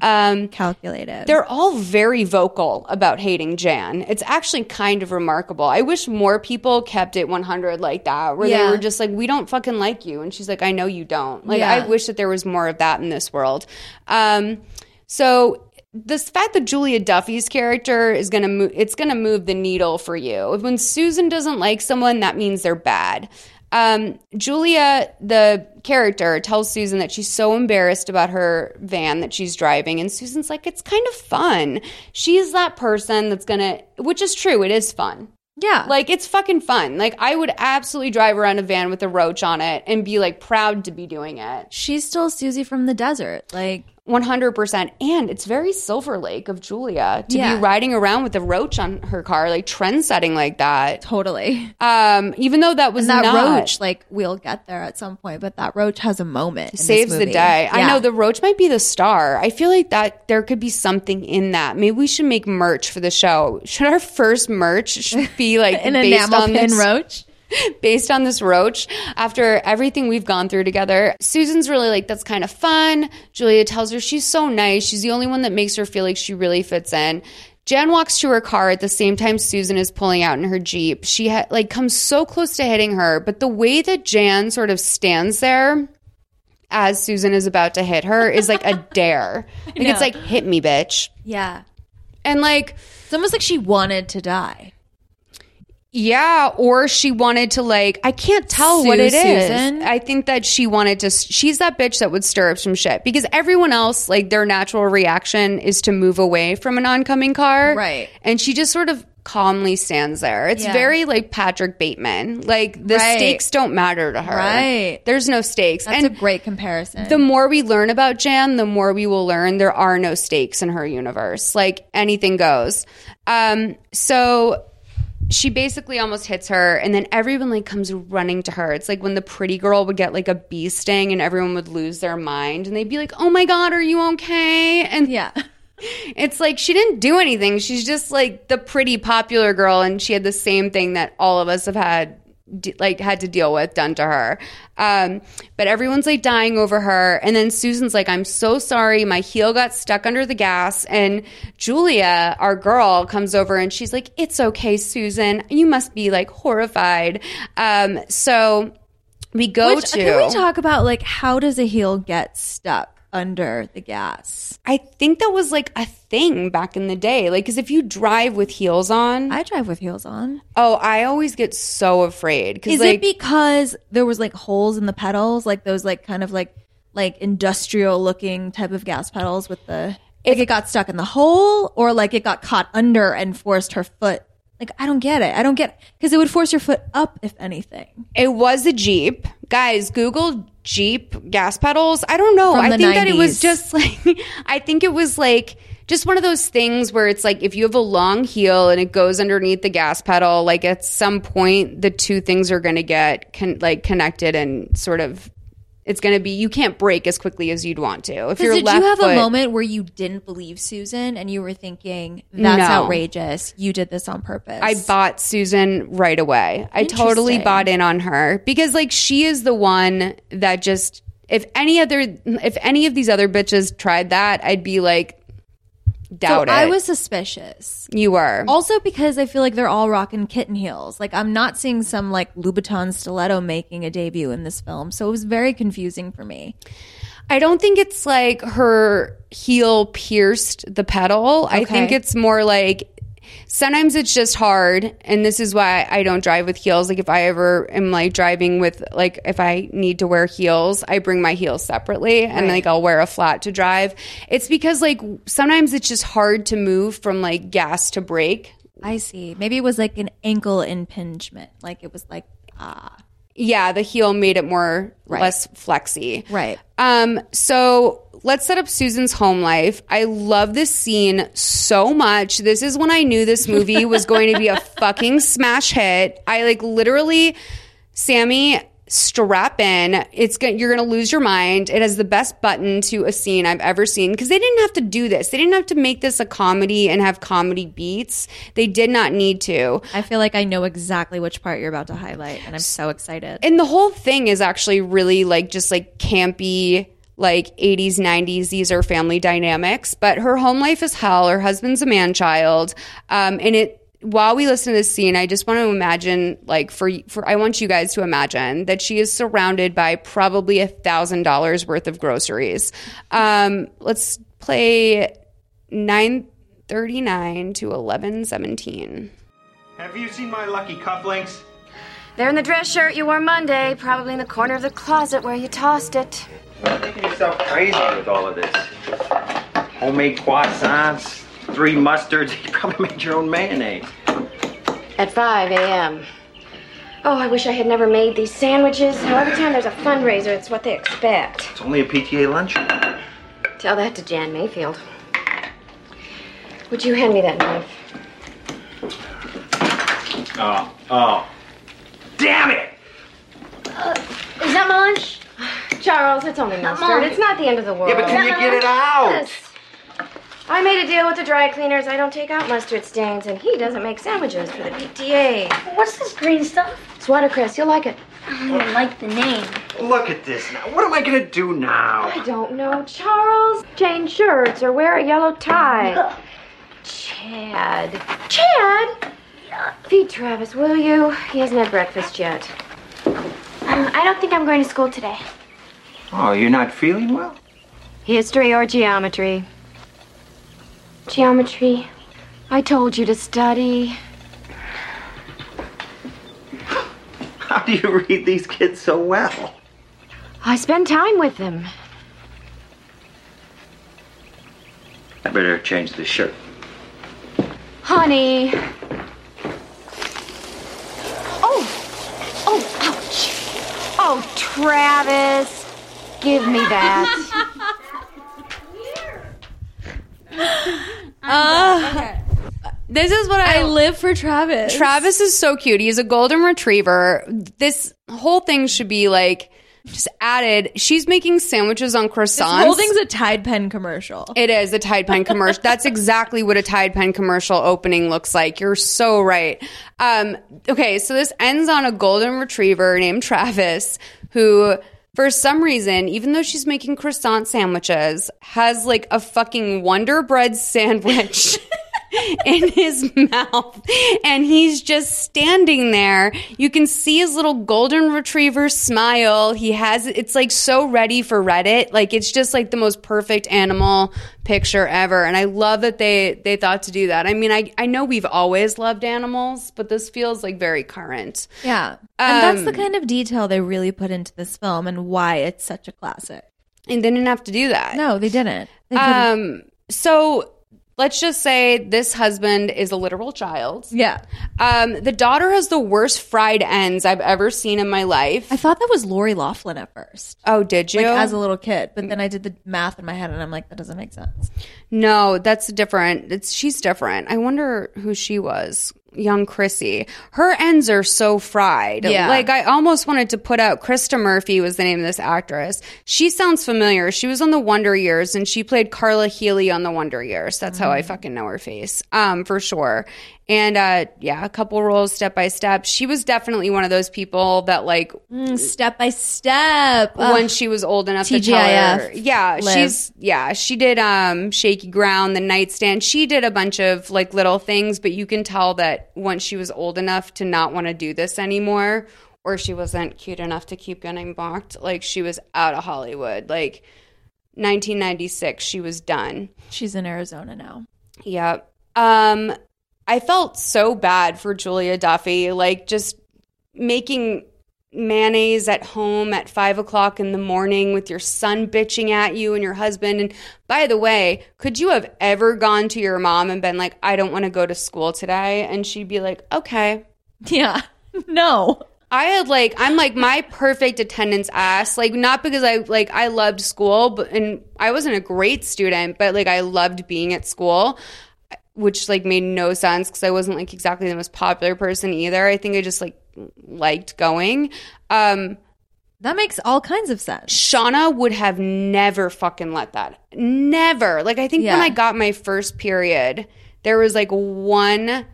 Um, Calculated. they're all very vocal about hating Jan. It's actually kind of remarkable. I wish more people kept it 100 like that, where they Yeah. were just like, we don't fucking like you. And she's like, I know you don't. Like, Yeah. I wish that there was more of that in this world. Um, so this fact that Julia Duffy's character is gonna move, it's gonna move the needle for you. When Susan doesn't like someone, that means they're bad. Um, Julia, the character, tells Susan that she's so embarrassed about her van that she's driving, and Susan's like, "It's kind of fun." She's that person that's gonna, which is true. It is fun. yeah. Like it's fucking fun. Like I would absolutely drive around a van with a roach on it and be like proud to be doing it. she's still Susie from the desert. Like 100%. And it's very Silver Lake of Julia to Yeah. be riding around with a roach on her car, like trend setting like that. totally. Um, even though that was that not, roach, like we'll get there at some point, but that roach has a moment. saves the day. I know the roach might be the star. I feel like that there could be something in that. Maybe we should make merch for the show. Should our first merch be like *laughs* an based enamel on pin this roach. *laughs* based on this roach after everything we've gone through together. Susan's really like, that's kind of fun. Julia tells her she's so nice. She's the only one that makes her feel like she really fits in. Jen walks to her car at the same time Susan is pulling out in her Jeep. She ha- like comes so close to hitting her, but the way that Jan sort of stands there as Susan is about to hit her is like a *laughs* dare. Like it's like hit me, bitch. Yeah, And like it's almost like she wanted to die. Yeah, or she wanted to like I can't tell what Sue it is. Susan? I think that she wanted to she's that bitch that would stir up some shit because everyone else like their natural reaction is to move away from an oncoming car. Right. And she just sort of calmly stands there. It's Yeah. very like Patrick Bateman. Like the Right. stakes don't matter to her. Right. There's no stakes. That's and a great comparison. the more we learn about Jan, the more we will learn there are no stakes in her universe. Like anything goes. Um, so she basically almost hits her, and then everyone like comes running to her. It's like when the pretty girl would get like a bee sting, and everyone would lose their mind, and they'd be like, "Oh my god, are you okay?" And yeah, *laughs* it's like she didn't do anything. She's just like the pretty popular girl, and she had the same thing that all of us have had like had to deal with done to her. Um, but everyone's like dying over her. And then Susan's like, I'm so sorry. My heel got stuck under the gas. And Julia, our girl, comes over and she's like, It's okay, Susan. You must be like horrified. Um, so we go Which, to. can we talk about like how does a heel get stuck under the gas? I think that was like a thing back in the day. Like, because if you drive with heels on, I drive with heels on. oh, I always get so afraid. Because Is like, it because there was like holes in the pedals, like those like kind of like like industrial looking type of gas pedals with the like it got stuck in the hole or like it got caught under and forced her foot? Like I don't get it. I don't get because it would force your foot up if anything. It was a Jeep. Guys, Google Jeep gas pedals. I don't know. I think that it was just *laughs* like, I think it was like, just one of those things where it's like if you have a long heel and it goes underneath the gas pedal, like at some point the two things are going to get con- like connected and sort of it's going to be you can't break as quickly as you'd want to. If you're did left you have foot, a moment where you didn't believe Susan and you were thinking that's No. outrageous? You did this on purpose. I bought Susan right away. I totally bought in on her because like she is the one that just if any other if any of these other bitches tried that, I'd be like doubt so it. I was suspicious. you were. Also because I feel like they're all rocking kitten heels. Like I'm not seeing some like Louboutin stiletto making a debut in this film. So it was very confusing for me. I don't think it's like her heel pierced the pedal. I think it's more like sometimes it's just hard and this is why I don't drive with heels. Like if I ever am like driving with like if I need to wear heels, I bring my heels separately and like I'll wear a flat to drive. It's because like sometimes it's just hard to move from like gas to brake. I see. Maybe it was like an ankle impingement. Like it was like ah. Yeah, the heel made it more less flexy. Right. Um, so let's set up Susan's home life. I love this scene so much. This is when I knew this movie was going to be a *laughs* fucking smash hit. I like literally, Sammy, strap in. It's going you're gonna lose your mind. It has the best button to a scene I've ever seen because they didn't have to do this. They didn't have to make this a comedy and have comedy beats. They did not need to. I feel like I know exactly which part you're about to highlight and I'm so excited. and the whole thing is actually really like just like campy like 80s 90s these are family dynamics but her home life is hell her husband's a man child um, and it while we listen to this scene i just want to imagine like for for i want you guys to imagine that she is surrounded by probably a thousand dollars worth of groceries um, let's play 939 to 1117 Have you seen my lucky cufflinks? They're in the dress shirt you wore Monday, probably in the corner of the closet where you tossed it. You're making yourself crazy with all of this. Homemade croissants, three mustards. *laughs* You probably made your own mayonnaise. At 5 a.m. Oh, I wish I had never made these sandwiches. Now, every time there's a fundraiser, it's what they expect. It's only a PTA lunch. Tell that to Jan Mayfield. Would you hand me that knife? Oh, oh. Damn it! Is that my lunch? Charles, it's only mustard. It's not the end of the world. Yeah, but can you get it out? Yes. I made a deal with the dry cleaners. I don't take out mustard stains, and he doesn't make sandwiches for the PTA. What's this green stuff? It's watercress. You'll like it. I don't like the name. Look at this now. What am I gonna do now? I don't know, Charles. Change shirts or wear a yellow tie. *laughs* Chad. Chad? Feed Travis, will you? He hasn't had breakfast yet. Um, I don't think I'm going to school today. Oh, you're not feeling well? History or geometry? Geometry. I told you to study. How do you read these kids so well? I spend time with them. I better change this shirt. Honey. Oh! Oh, ouch! Oh, Travis. Give me that. *laughs* this is what I, I live for Travis. Travis is so cute. He's a golden retriever. This whole thing should be like just added, she's making sandwiches on croissants. This whole thing's a Tide Pen commercial. It is a Tide Pen commercial. That's exactly what a Tide Pen commercial opening looks like. You're so right. Um, okay, so this ends on a golden retriever named Travis who for some reason, even though she's making croissant sandwiches, has like a fucking Wonder Bread sandwich. *laughs* *laughs* in his mouth and he's just standing there. You can see his little golden retriever smile. He has it's like so ready for Reddit. Like it's just like the most perfect animal picture ever. And I love that they they thought to do that. I mean, I I know we've always loved animals, but this feels like very current. Yeah. And that's the Um, kind of detail they really put into this film and why it's such a classic. And they didn't have to do that. No, they didn't. They Um so let's just say this husband is a literal child. yeah. Um, the daughter has the worst fried ends I've ever seen in my life. I thought that was Lori Loughlin at first. oh, did you? Like as a little kid, but then I did the math in my head and I'm like, that doesn't make sense. no, that's different. It's she's different. I wonder who she was. Young Chrissy. Her ends are so fried. Yeah. Like I almost wanted to put out Krista Murphy was the name of this actress. She sounds familiar. She was on the Wonder Years and she played Carla Healy on the Wonder Years. That's how I fucking know her face. Um, for sure. And uh yeah, a couple roles step by step. She was definitely one of those people that like Step by step. when Ugh. she was old enough to tell her. Yeah, Liv. she's yeah, she did um shaky ground, the nightstand. She did a bunch of like little things, but you can tell that once she was old enough to not want to do this anymore or she wasn't cute enough to keep getting mocked, like she was out of Hollywood. Like 1996, she was done. She's in Arizona now. Yep. Um, I felt so bad for Julia Duffy, like just making mayonnaise at home at five o'clock in the morning with your son bitching at you and your husband. And by the way, could you have ever gone to your mom and been like, I don't want to go to school today? And she'd be like, okay. Yeah. *laughs* No. I had like I'm like my perfect attendance ass. Like not because I like I loved school, but and I wasn't a great student, but like I loved being at school, which like made no sense because I wasn't like exactly the most popular person either. I think I just like liked going. Um That makes all kinds of sense. Shauna would have never fucking let that. Never. Like I think when I got my first period, there was like one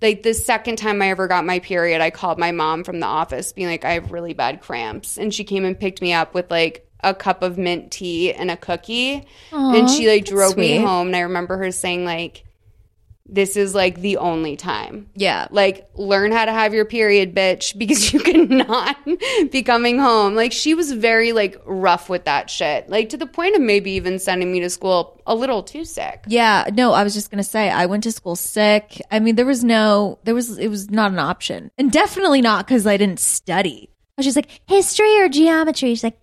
like the second time I ever got my period, I called my mom from the office being like I have really bad cramps and she came and picked me up with like a cup of mint tea and a cookie and she like drove me home and I remember her saying like this is like the only time. Yeah. Like, learn how to have your period, bitch, *laughs* because you cannot be coming home. Like, she was very, like, rough with that shit. Like, to the point of maybe even sending me to school a little too sick. Yeah, no, I was just gonna say I went to school sick. I mean, there was no, there was, it was not an option, and definitely not because I didn't study. Just like history or geometry. She's like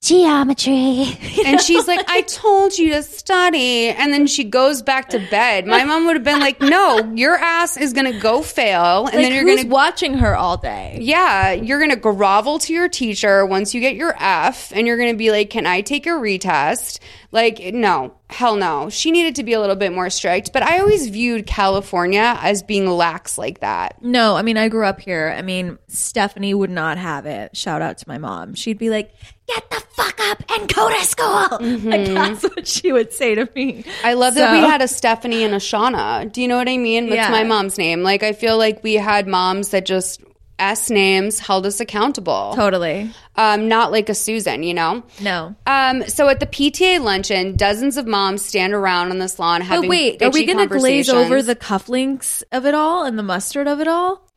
geometry, And she's like, I *laughs* told you to study. And then she goes back to bed. My mom would have been like, no, your ass is going to go fail. And like, then you're going to be watching her all day. Yeah, you're going to grovel to your teacher once you get your F and you're going to be like, "Can I take a retest?" Like, no. Hell no. She needed to be a little bit more strict, but I always viewed California as being lax like that. No, I mean, I grew up here. I mean, Stephanie would not have it. Shout out to my mom. She'd be like, get the fuck up and go to school. *laughs* Like, mm-hmm. that's what she would say to me. I love that we had a Stephanie and a Shauna. Do you know what I mean? That's Yeah. my mom's name. Like I feel like we had moms that just S names held us accountable. Totally. Um, not like a Susan, you know? No. Um, so at the PTA luncheon, dozens of moms stand around on this lawn having But wait, are we going to glaze over the cufflinks of it all and the mustard of it all?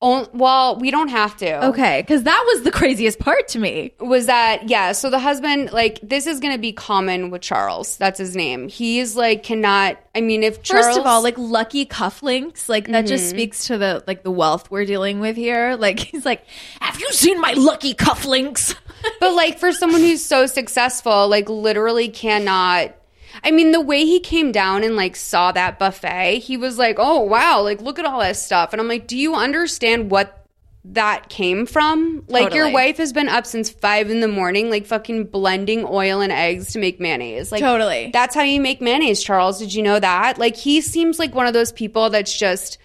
Well, we don't have to. Okay, because that was the craziest part to me. Was that, yeah. So the husband, like, this is going to be common with Charles. That's his name. He's like, cannot, I mean, if Charles. First of all, like lucky cufflinks, like that just Mm-hmm. speaks to the like the wealth we're dealing with here. Like *laughs* he's like, "Have you seen my lucky cufflinks?" *laughs* but like for someone who's so successful, like, literally cannot. I mean, the way he came down and like saw that buffet, he was like, oh, wow, like, look at all this stuff. And I'm like, do you understand what that came from? Like, your wife has been up since five in the morning, like, fucking blending oil and eggs to make mayonnaise. Like, Totally. That's how you make mayonnaise, Charles. Did you know that? Like, he seems like one of those people that's just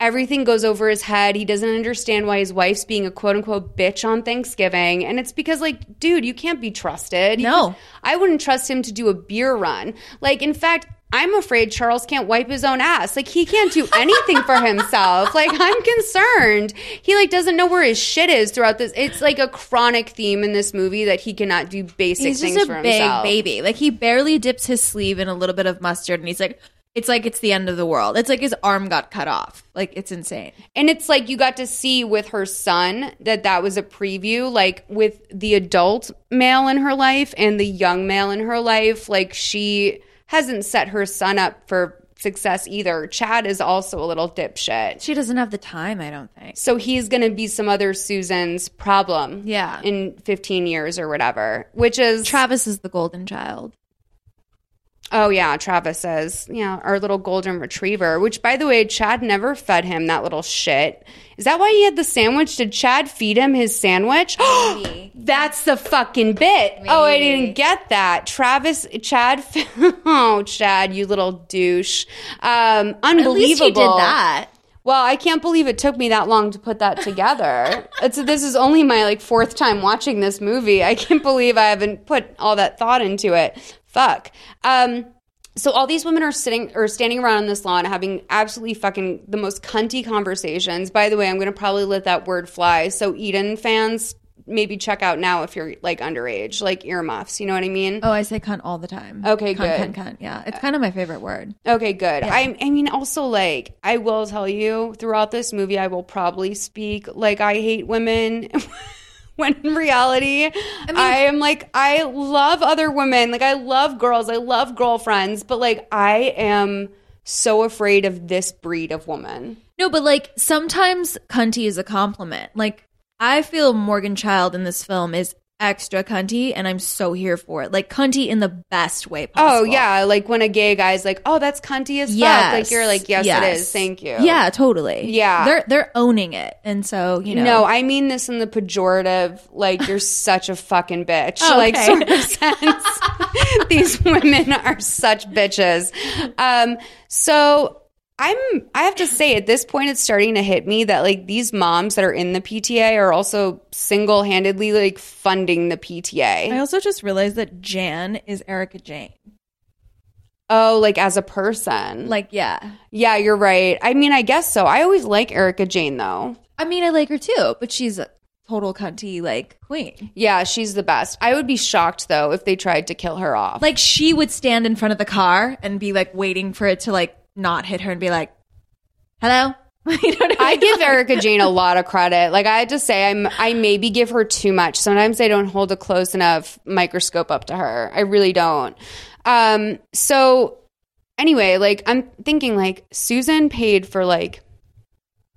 Everything goes over his head. He doesn't understand why his wife's being a quote unquote bitch on Thanksgiving. And it's because, like, dude, you can't be trusted. No. I wouldn't trust him to do a beer run. Like, in fact, I'm afraid Charles can't wipe his own ass. Like he can't do anything for himself. Like I'm concerned. He like doesn't know where his shit is throughout this. It's like a chronic theme in this movie that he cannot do basic He's things just for a big himself. baby. Like he barely dips his sleeve in a little bit of mustard, and he's like, it's like it's the end of the world. It's like his arm got cut off. Like it's insane. And it's like you got to see with her son that that was a preview, like with the adult male in her life and the young male in her life. Like she hasn't set her son up for success either. Chad is also a little dipshit. She doesn't have the time, I don't think. So he's going to be some other Susan's problem. Yeah. In 15 years or whatever, which is. Travis is the golden child. Oh yeah, Travis says, yeah, our little golden retriever. Which, by the way, Chad never fed him that little shit. Is that why he had the sandwich? Did Chad feed him his sandwich? *gasps* That's the fucking bit. Oh, I didn't get that. Travis, Chad, *laughs* oh Chad, you little douche. Um, unbelievable. At least he did that. Well, I can't believe it took me that long to put that together. *laughs* it's this is only my like fourth time watching this movie. I can't believe I haven't put all that thought into it. Fuck. Um so all these women are sitting or standing around on this lawn having absolutely fucking the most cunty conversations. By the way, I'm going to probably let that word fly. So Eden fans maybe check out now if you're like underage, like earmuffs, you know what I mean? Oh, I say cunt all the time. Okay, cunt, good. Cunt, cunt. Yeah, it's kind of my favorite word. Okay, good. I, I mean, also, like, I will tell you throughout this movie, I will probably speak like I hate women. *laughs* when in reality, I, am like, I love other women. Like, I love girls. I love girlfriends. But, like, I am so afraid of this breed of woman. No, but like sometimes cunty is a compliment. Like I feel Morgan Child in this film is extra cunty, and I'm so here for it. Like cunty in the best way Oh, yeah. Like, when a gay guy's like, oh, that's cunty as fuck. Like, you're like, yes, it Yes. is. Thank you. Yeah, totally. Yeah. they're they're owning it, and so you know. No, I mean this in the pejorative, like you're *laughs* such a fucking bitch, Oh, like okay. sort of sense. These women are such bitches. Um, so I'm, I have to say, at this point, it's starting to hit me that like these moms that are in the PTA are also single handedly like funding the PTA. I also just realized that Jan is Erika Jayne. oh, like as a person, Like, yeah. yeah, you're right. I mean, I guess so. I always like Erika Jayne though. I mean, I like her too, but she's a total cunty like queen. Yeah, she's the best. I would be shocked though if they tried to kill her off. Like she would stand in front of the car and be like waiting for it to like not hit her and be like, "Hello." *laughs* you know I I mean? give Erika Jayne a lot of credit. Like I had to say, I'm I maybe give her too much. Sometimes I don't hold a close enough microscope up to her. I really don't. Um. So anyway, like I'm thinking, like Susan paid for like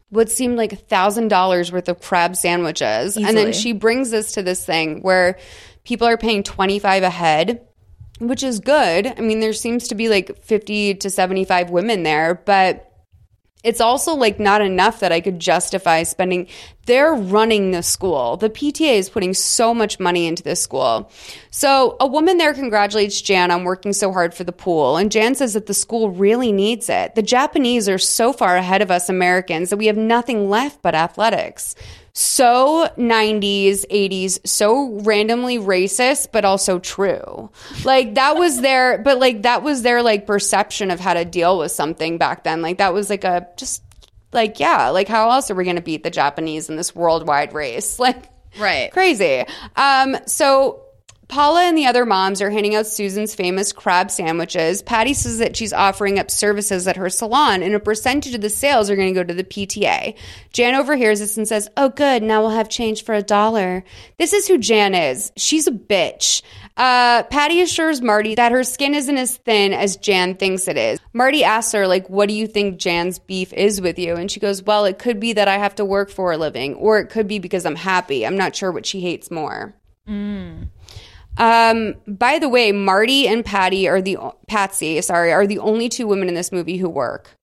what seemed like a thousand dollars worth of crab sandwiches, and then she brings us to this thing where people are paying twenty five a head. Which is good. I mean, there seems to be like 50 to 75 women there, but it's also like not enough that I could justify spending. They're running the school. The PTA is putting so much money into this school. So a woman there congratulates Jan on working so hard for the pool. And Jan says that the school really needs it. The Japanese are so far ahead of us Americans that we have nothing left but athletics. So 90s, 80s, so randomly racist, but also true. Like that was their, but like that was their like perception of how to deal with something back then. Like that was like a just like, yeah, like how else are we going to beat the Japanese in this worldwide race? *laughs* Like, Right. crazy. Um, so Paula and the other moms are handing out Susan's famous crab sandwiches. Patty says that she's offering up services at her salon, and a percentage of the sales are going to go to the PTA. Jan overhears this and says, Oh, good, now we'll have change for a dollar. This is who Jan is. She's a bitch. Uh, Patty assures Marty that her skin isn't as thin as Jan thinks it is. Marty asks her, like, what do you think Jan's beef is with you? And she goes, well, it could be that I have to work for a living, or it could be because I'm happy. I'm not sure what she hates more. Um, by the way, Marty and Patty are the Patsy, sorry, are the only two women in this movie who work.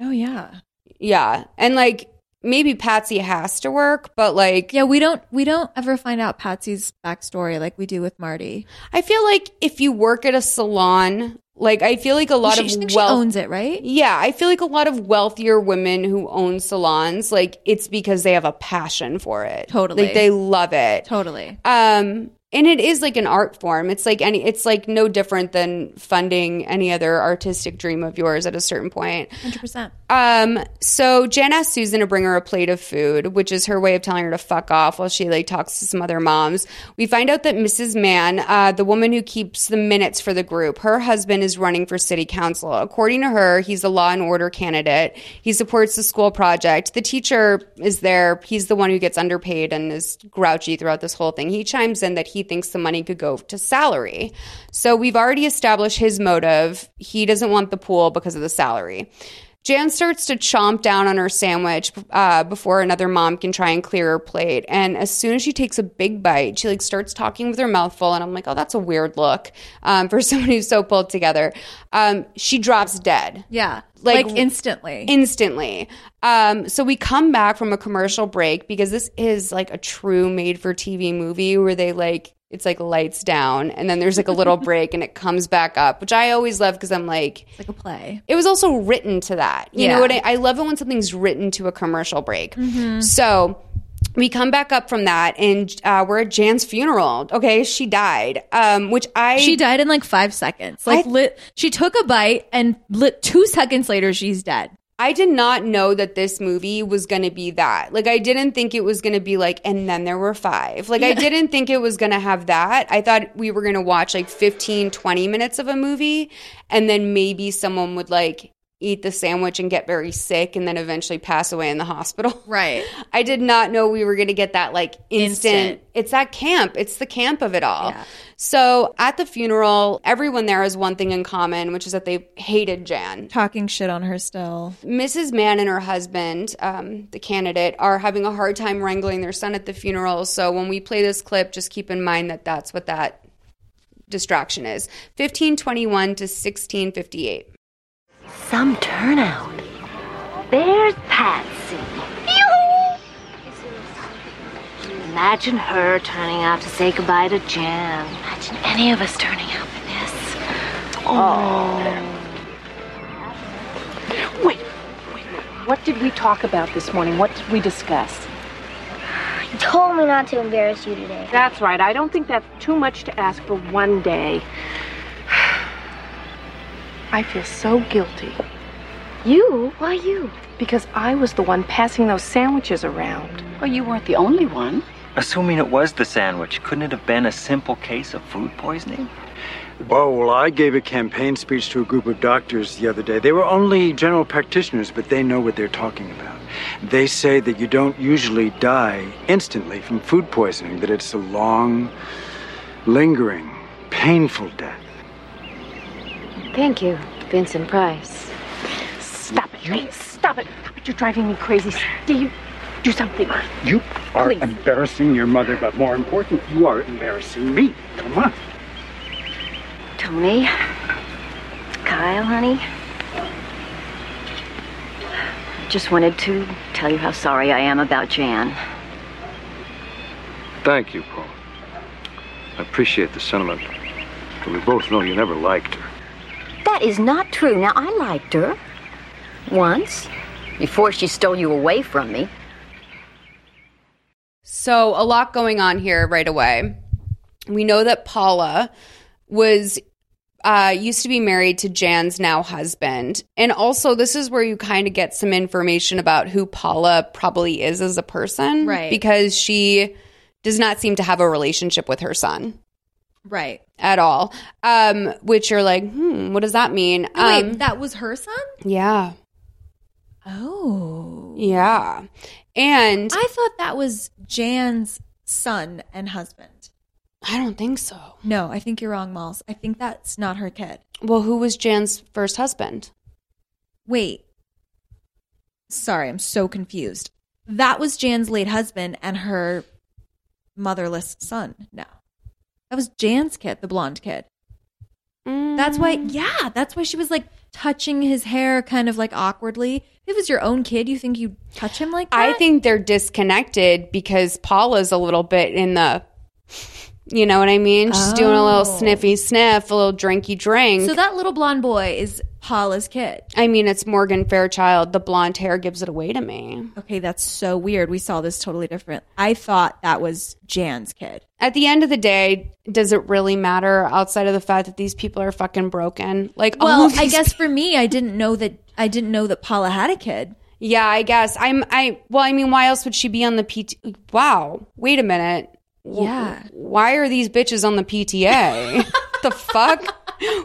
Oh yeah. Yeah. And like maybe Patsy has to work, but like Yeah, we don't we don't ever find out Patsy's backstory like we do with Marty. I feel like if you work at a salon, like I feel like a lot she, of I think she wealth owns it, right? Yeah, I feel like a lot of wealthier women who own salons, like it's because they have a passion for it. Totally. Like they love it. Totally. Um and it is like an art form. It's like any it's like no different than funding any other artistic dream of yours at a certain point. 100%. Um, so Jan asks Susan to bring her a plate of food, which is her way of telling her to fuck off while she like talks to some other moms. We find out that Mrs. Mann, uh, the woman who keeps the minutes for the group, her husband is running for city council. According to her, he's a law and order candidate. He supports the school project. The teacher is there. He's the one who gets underpaid and is grouchy throughout this whole thing. He chimes in that he thinks the money could go to salary. So we've already established his motive. He doesn't want the pool because of the salary. Jan starts to chomp down on her sandwich uh, before another mom can try and clear her plate. And as soon as she takes a big bite, she like starts talking with her mouth full. And I'm like, oh, that's a weird look um, for *laughs* someone who's so pulled together. Um, she drops dead Yeah. Like- Like, instantly. instantly. Um, so we come back from a commercial break because this is like a true made for TV movie where they like it's like lights down and then there's like a little *laughs* break and it comes back up, which I always love because I'm like it's like a play. it was also written to that. You Yeah. know what I, I love it when something's written to a commercial break. So we come back up from that and uh, we're at Jan's funeral. Okay, she died. Um, which I She died in like five seconds. Like I- lit she took a bite and lit two seconds later she's dead. I did not know that this movie was going to be that. Like, I didn't think it was going to be like, and then there were five. Like, I didn't think it was going to have that. I thought we were going to watch like 15, 20 minutes of a movie, and then maybe someone would like eat the sandwich and get very sick and then eventually pass away in the hospital. *laughs* Right. I did not know we were going to get that like instant, Instant. It's that camp. It's the camp of it all. Yeah. So at the funeral, everyone there has one thing in common, which is that they hated Jan. Talking shit on her still. Mrs. Mann and her husband, um, the candidate, are having a hard time wrangling their son at the funeral. So when we play this clip, just keep in mind that that's what that distraction is. 1521 to 1658. Some turnout. There's Patsy. Imagine her turning out to say goodbye to Jan. Imagine any of us turning out for this. Oh. Wait, wait, what did we talk about this morning? What did we discuss? You told me not to embarrass you today. That's right. I don't think that's too much to ask for one day. I feel so guilty You? Why you? because I was the one passing those sandwiches around. Well, you weren't the only one. Assuming it was the sandwich, couldn't it have been a simple case of food poisoning? Oh, well, I gave a campaign speech to a group of doctors the other day. They were only general practitioners, but they know what they're talking about. They say that you don't usually die instantly from food poisoning, that it's a long, lingering, painful death. Thank you, Vincent Price. Stop it, you. Stop it. Stop it. You're driving me crazy. Steve, do something. You are Please. embarrassing your mother, but more important, you are embarrassing me. Come on. Tony. Kyle, honey. I Just wanted to tell you how sorry I am about Jan. Thank you, Paul. I appreciate the sentiment. But we both know you never liked her. That is not true. Now, I liked her. Once. Before she stole you away from me. So, a lot going on here right away. We know that Paula was uh, used to be married to Jan's now husband. And also, this is where you kind of get some information about who Paula probably is as a person. Right. Because she does not seem to have a relationship with her son Right. at all. Um, which you're like, hmm, what does that mean? Wait, Um, that was her son? yeah. Oh. Yeah. And I thought that was Jan's son and husband. I don't think so. No, I think you're wrong, Malls. I think that's not her kid. Well, who was Jan's first husband? Wait. Sorry, I'm so confused. That was Jan's late husband and her motherless son. No. That was Jan's kid, the blonde kid. That's why, mm. yeah, that's why she was like touching his hair kind of like awkwardly If it was your own kid, you think you'd touch him like that? I think they're disconnected because Paula's a little bit in the, you know what I mean? She's doing a little Oh. sniffy sniff, a little drinky drink. So that little blonde boy is Paula's kid. I mean, it's Morgan Fairchild. The blonde hair gives it away to me. Okay, that's so weird. We saw this totally different. I thought that was Jan's kid. At the end of the day, does it really matter outside of the fact that these people are fucking broken? Like, all Well, of I these- guess for me, I didn't know that. I didn't know that Paula had a kid. Yeah, I guess. I'm. I. Well, I mean, why else would she be on the PT? Wow. Wait a minute. Yeah. Why are these bitches on the PTA? *laughs* the fuck?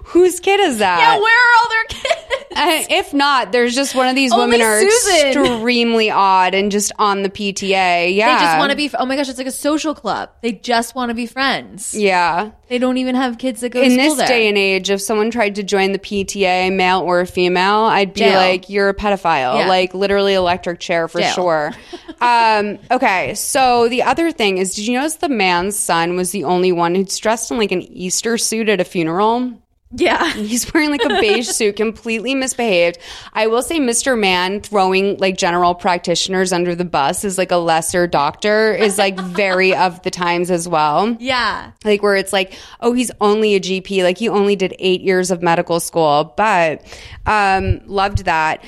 Whose kid is that? Yeah, where are all their kids? Uh, if not, there's just one of these Only women are Susan. extremely odd and just on the PTA. Yeah. They just want to be. Oh my gosh, it's like a social club. They just want to be friends. Yeah. They don't even have kids that go In to school this there. day and age, if someone tried to join the PTA, male or female, I'd be Jail. like, "You're a pedophile." Yeah. Like literally electric chair for Jail. sure. *laughs* um, okay, so the other thing is, did you notice the man's son was the only one who's dressed in like an Easter suit at a funeral? Yeah. *laughs* He's wearing like a beige suit, completely misbehaved. I will say, Mr. Man throwing like general practitioners under the bus is like a lesser doctor, is like very *laughs* of the times as well. Yeah. Like where it's like, oh, he's only a GP, like he only did eight years of medical school, but um, loved that.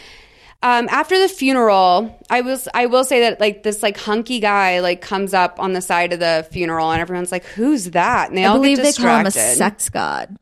Um, after the funeral, I was I will say that like this like hunky guy like comes up on the side of the funeral and everyone's like, who's that? And they I all believe get they call him a sex god.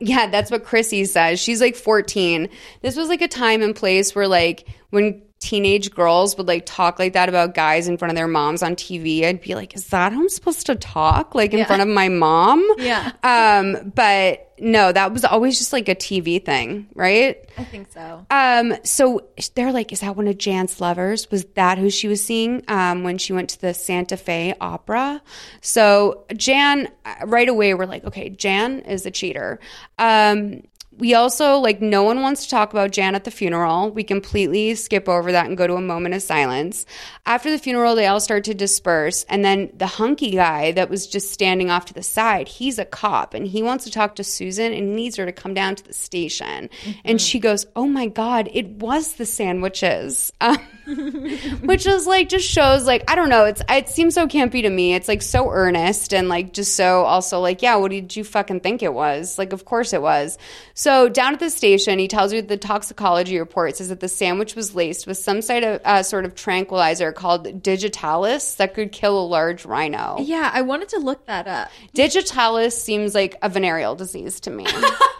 Yeah, that's what Chrissy says. She's like 14. This was like a time and place where like when teenage girls would like talk like that about guys in front of their moms on TV, I'd be like, is that how I'm supposed to talk? Like in Yeah. front of my mom? Yeah. Um, but no, that was always just like a TV thing, right? I think so. Um, so they're like, is that one of Jan's lovers? Was that who she was seeing um, when she went to the Santa Fe Opera? So Jan, uh, right away, we're like, okay, Jan is a cheater. Um, we also like no one wants to talk about Jan at the funeral. We completely skip over that and go to a moment of silence. After the funeral, they all start to disperse, and then the hunky guy that was just standing off to the side, he's a cop and he wants to talk to Susan and needs her to come down to the station. And she goes, "Oh my god, it was the sandwiches," um, *laughs* which is like just shows like I don't know. It's it seems so campy to me. It's like so earnest and like just so also like yeah, what did you fucking think it was? Like of course it was. So down at the station, he tells you the toxicology report says that the sandwich was laced with some sort of uh, sort of tranquilizer called digitalis that could kill a large rhino. Yeah, I wanted to look that up. Digitalis seems like a venereal disease to me. *laughs*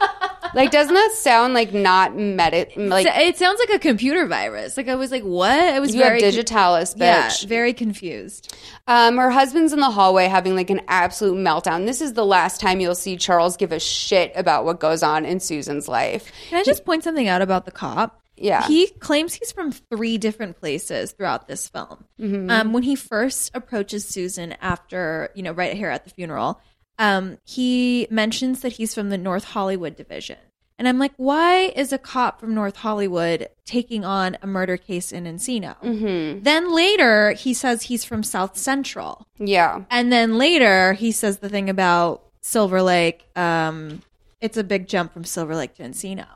like, doesn't that sound like not medi- like it sounds like a computer virus. Like I was like, what? I was you have very digitalis, bitch. Yeah, very confused. Um, her husband's in the hallway having like an absolute meltdown. This is the last time you'll see Charles give a shit about what goes on in Susan's life. Can I just point something out about the cop? Yeah. He claims he's from three different places throughout this film. Mhm. Um, when he first approaches Susan after, you know, right here at the funeral, um, he mentions that he's from the North Hollywood division. And I'm like, why is a cop from North Hollywood taking on a murder case in Encino? Mm-hmm. Then later, he says he's from South Central. Yeah. And then later, he says the thing about Silver Lake. Um, it's a big jump from Silver Lake to Encino.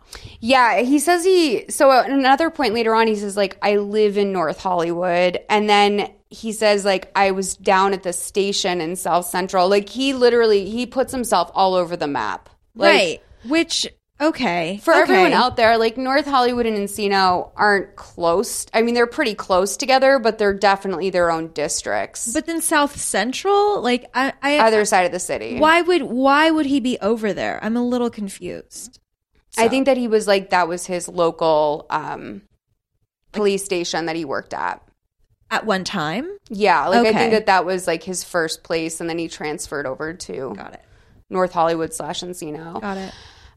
Yeah, he says he. So at another point later on, he says like I live in North Hollywood, and then he says like I was down at the station in South Central. Like he literally he puts himself all over the map. Like, right. Which, okay. For okay. everyone out there, like North Hollywood and Encino aren't close. I mean, they're pretty close together, but they're definitely their own districts. But then South Central, like I, I Other side of the city. Why would why would he be over there? I'm a little confused. I think that he was like that was his local um, police station that he worked at. At one time? Yeah, like I think that that was like his first place, and then he transferred over to Got it. North Hollywood slash Encino. Got it.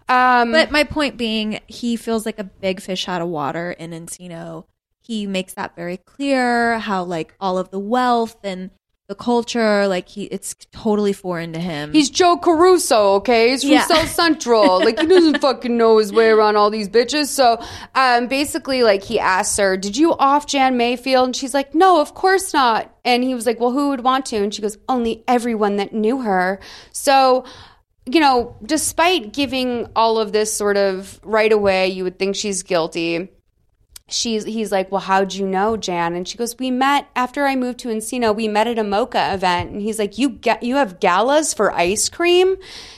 Um, But my point being, he feels like a big fish out of water in Encino. He makes that very clear. How like all of the wealth and the culture, like he, it's totally foreign to him. He's Joe Caruso, okay? He's from Yeah. South Central. like he doesn't *laughs* fucking know his way around all these bitches. So um basically like he asks her, Did you off Jan Mayfield? And she's like, No, of course not. And he was like, Well, who would want to? And she goes, Only everyone that knew her. So you know, despite giving all of this sort of right away, you would think she's guilty. she's he's like, "Well, how'd you know, Jan?" And she goes, "We met after I moved to Encino. We met at a MOCA event." And he's like, "You get you have galas for ice cream?"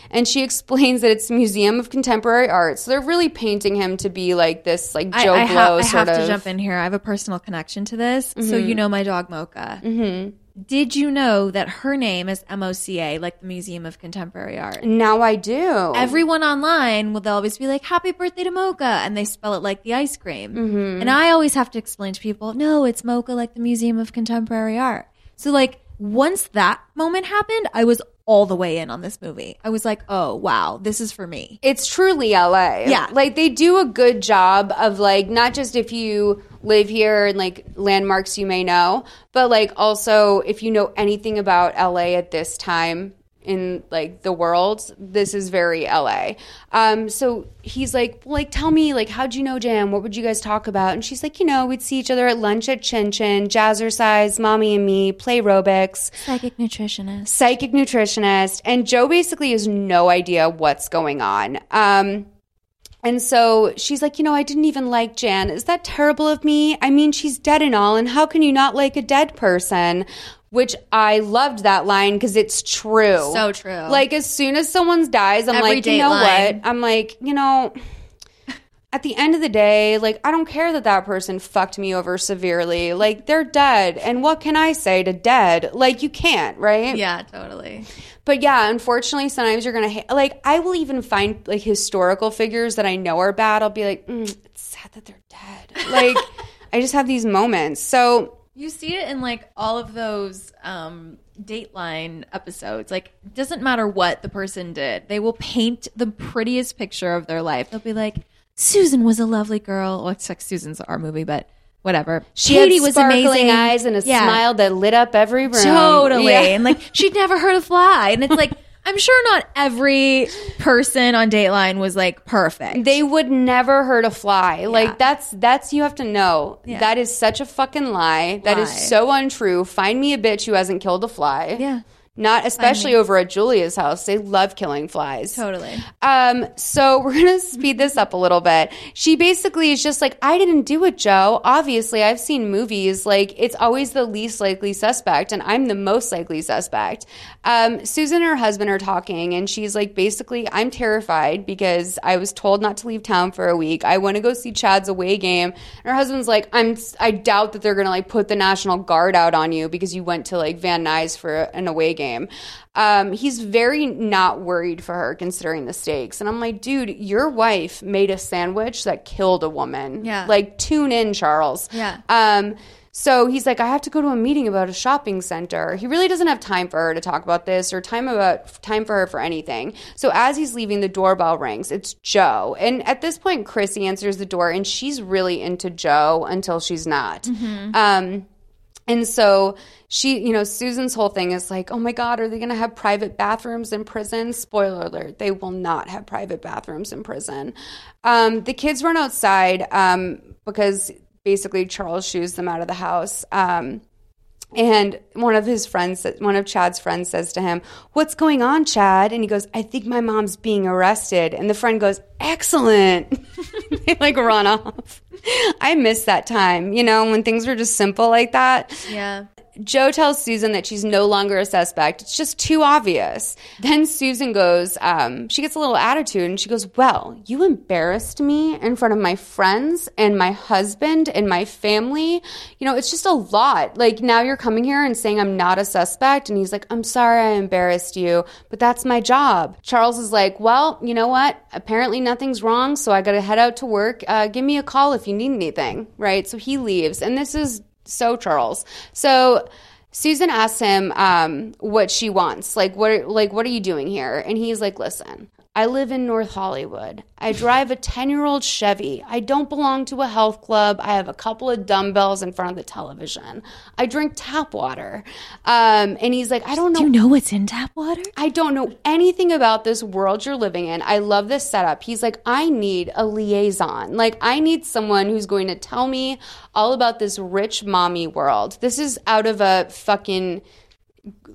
And she *laughs* explains that it's Museum of Contemporary Art. So they're really painting him to be like this like I, Joe I, Blow ha- I sort have of to jump in here. I have a personal connection to this. So Mhm. you know my dog MOCA. Mhm. Did you know that her name is MOCA, like the Museum of Contemporary Art? Now I do. Everyone online will always be like, "Happy birthday to Mocha," and they spell it like the ice cream. Mhm. And I always have to explain to people, "No, it's MOCA, like the Museum of Contemporary Art." So like once that moment happened, I was all the way in on this movie. I was like, "Oh wow, this is for me." It's truly LA. Yeah. Like they do a good job of like not just if you live here and like landmarks you may know, but like also if you know anything about LA at this time in like the world, this is very LA. Um so he's like, well, like tell me like how'd you know Jan? What would you guys talk about? And she's like, you know, we'd see each other at lunch at Chin Chin, Jazzercise, Mommy and Me, play aerobics Psychic nutritionist. psychic nutritionist, and Joe basically has no idea what's going on. Um, and so she's like, you know, I didn't even like Jan. Is that terrible of me? I mean, she's dead and all, and how can you not like a dead person? Which I loved that line because it's true. So true. Like as soon as someone dies, I'm Every like, you know Dateline. what? I'm like, you know, at the end of the day, like I don't care that that person fucked me over severely. Like they're dead, and what can I say to dead? Like you can't, right? Yeah, totally. But yeah, unfortunately, sometimes you're gonna ha- like. I will even find like historical figures that I know are bad. I'll be like, mm, it's sad that they're dead. Like *laughs* I just have these moments. So You see it in like all of those um, Dateline episodes. Like, it doesn't matter what the person did, they will paint the prettiest picture of their life. They'll be like, Susan was a lovely girl. Well, it's like Susan's our movie, but whatever. she Katie had was amazing. eyes and a Yeah. smile that lit up every room. Totally. Yeah. And like, she'd never heard a fly. And it's like, *laughs* I'm sure not every person on Dateline was like perfect. They would never hurt a fly. Like that's that's you have to know. Yeah. That is such a fucking lie. That is so untrue. Find me a bitch who hasn't killed a fly. Yeah. Not especially over at Julia's house. They love killing flies. Totally. Um, so *laughs* we're gonna speed this up a little bit. She basically is just like, I didn't do it, Joe. Obviously, I've seen movies. Like, it's always the least likely suspect, and I'm the most likely suspect. Um, Susan and her husband are talking, and she's like, basically, I'm terrified because I was told not to leave town for a week. I want to go see Chad's away game. And her husband's like, I'm, I doubt that they're gonna like put the National Guard out on you because you went to like Van Nuys for an away game. Um, he's very not worried for her considering the stakes. And I'm like, dude, your wife made a sandwich that killed a woman. Yeah. Like, tune in, Charles. Yeah. Um, so he's like, I have to go to a meeting about a shopping center. He really doesn't have time for her to talk about this or time about time for her for anything. So as he's leaving, the doorbell rings. It's Joe, and at this point, Chrissy answers the door, and she's really into Joe until she's not. Um, and so she, you know, Susan's whole thing is like, oh my God, are they going to have private bathrooms in prison? Spoiler alert, they will not have private bathrooms in prison. Um, the kids run outside um, because basically Charles shoos them out of the house. Um, and one of his friends, one of Chad's friends says to him, What's going on, Chad? And he goes, I think my mom's being arrested. And the friend goes, Excellent. *laughs* they like run off. *laughs* I miss that time, you know, when things were just simple like that. Yeah. Joe tells Susan that she's no longer a suspect. It's just too obvious. Then Susan goes, um, she gets a little attitude and she goes, Well, you embarrassed me in front of my friends and my husband and my family. You know, it's just a lot. Like now you're coming here and saying I'm not a suspect. And he's like, I'm sorry I embarrassed you, but that's my job. Charles is like, Well, you know what? Apparently nothing's wrong. So I got to head out to work. Uh, give me a call if you need anything. Right. So he leaves. And this is so Charles. So Susan asks him um, what she wants. Like what like what are you doing here? And he's like, "Listen, I live in North Hollywood. I drive a 10-year-old Chevy. I don't belong to a health club. I have a couple of dumbbells in front of the television. I drink tap water." Um, and he's like, "I don't know Do you know what's in tap water? I don't know anything about this world you're living in. I love this setup. He's like, I need a liaison. Like, I need someone who's going to tell me all about this rich mommy world. This is out of a fucking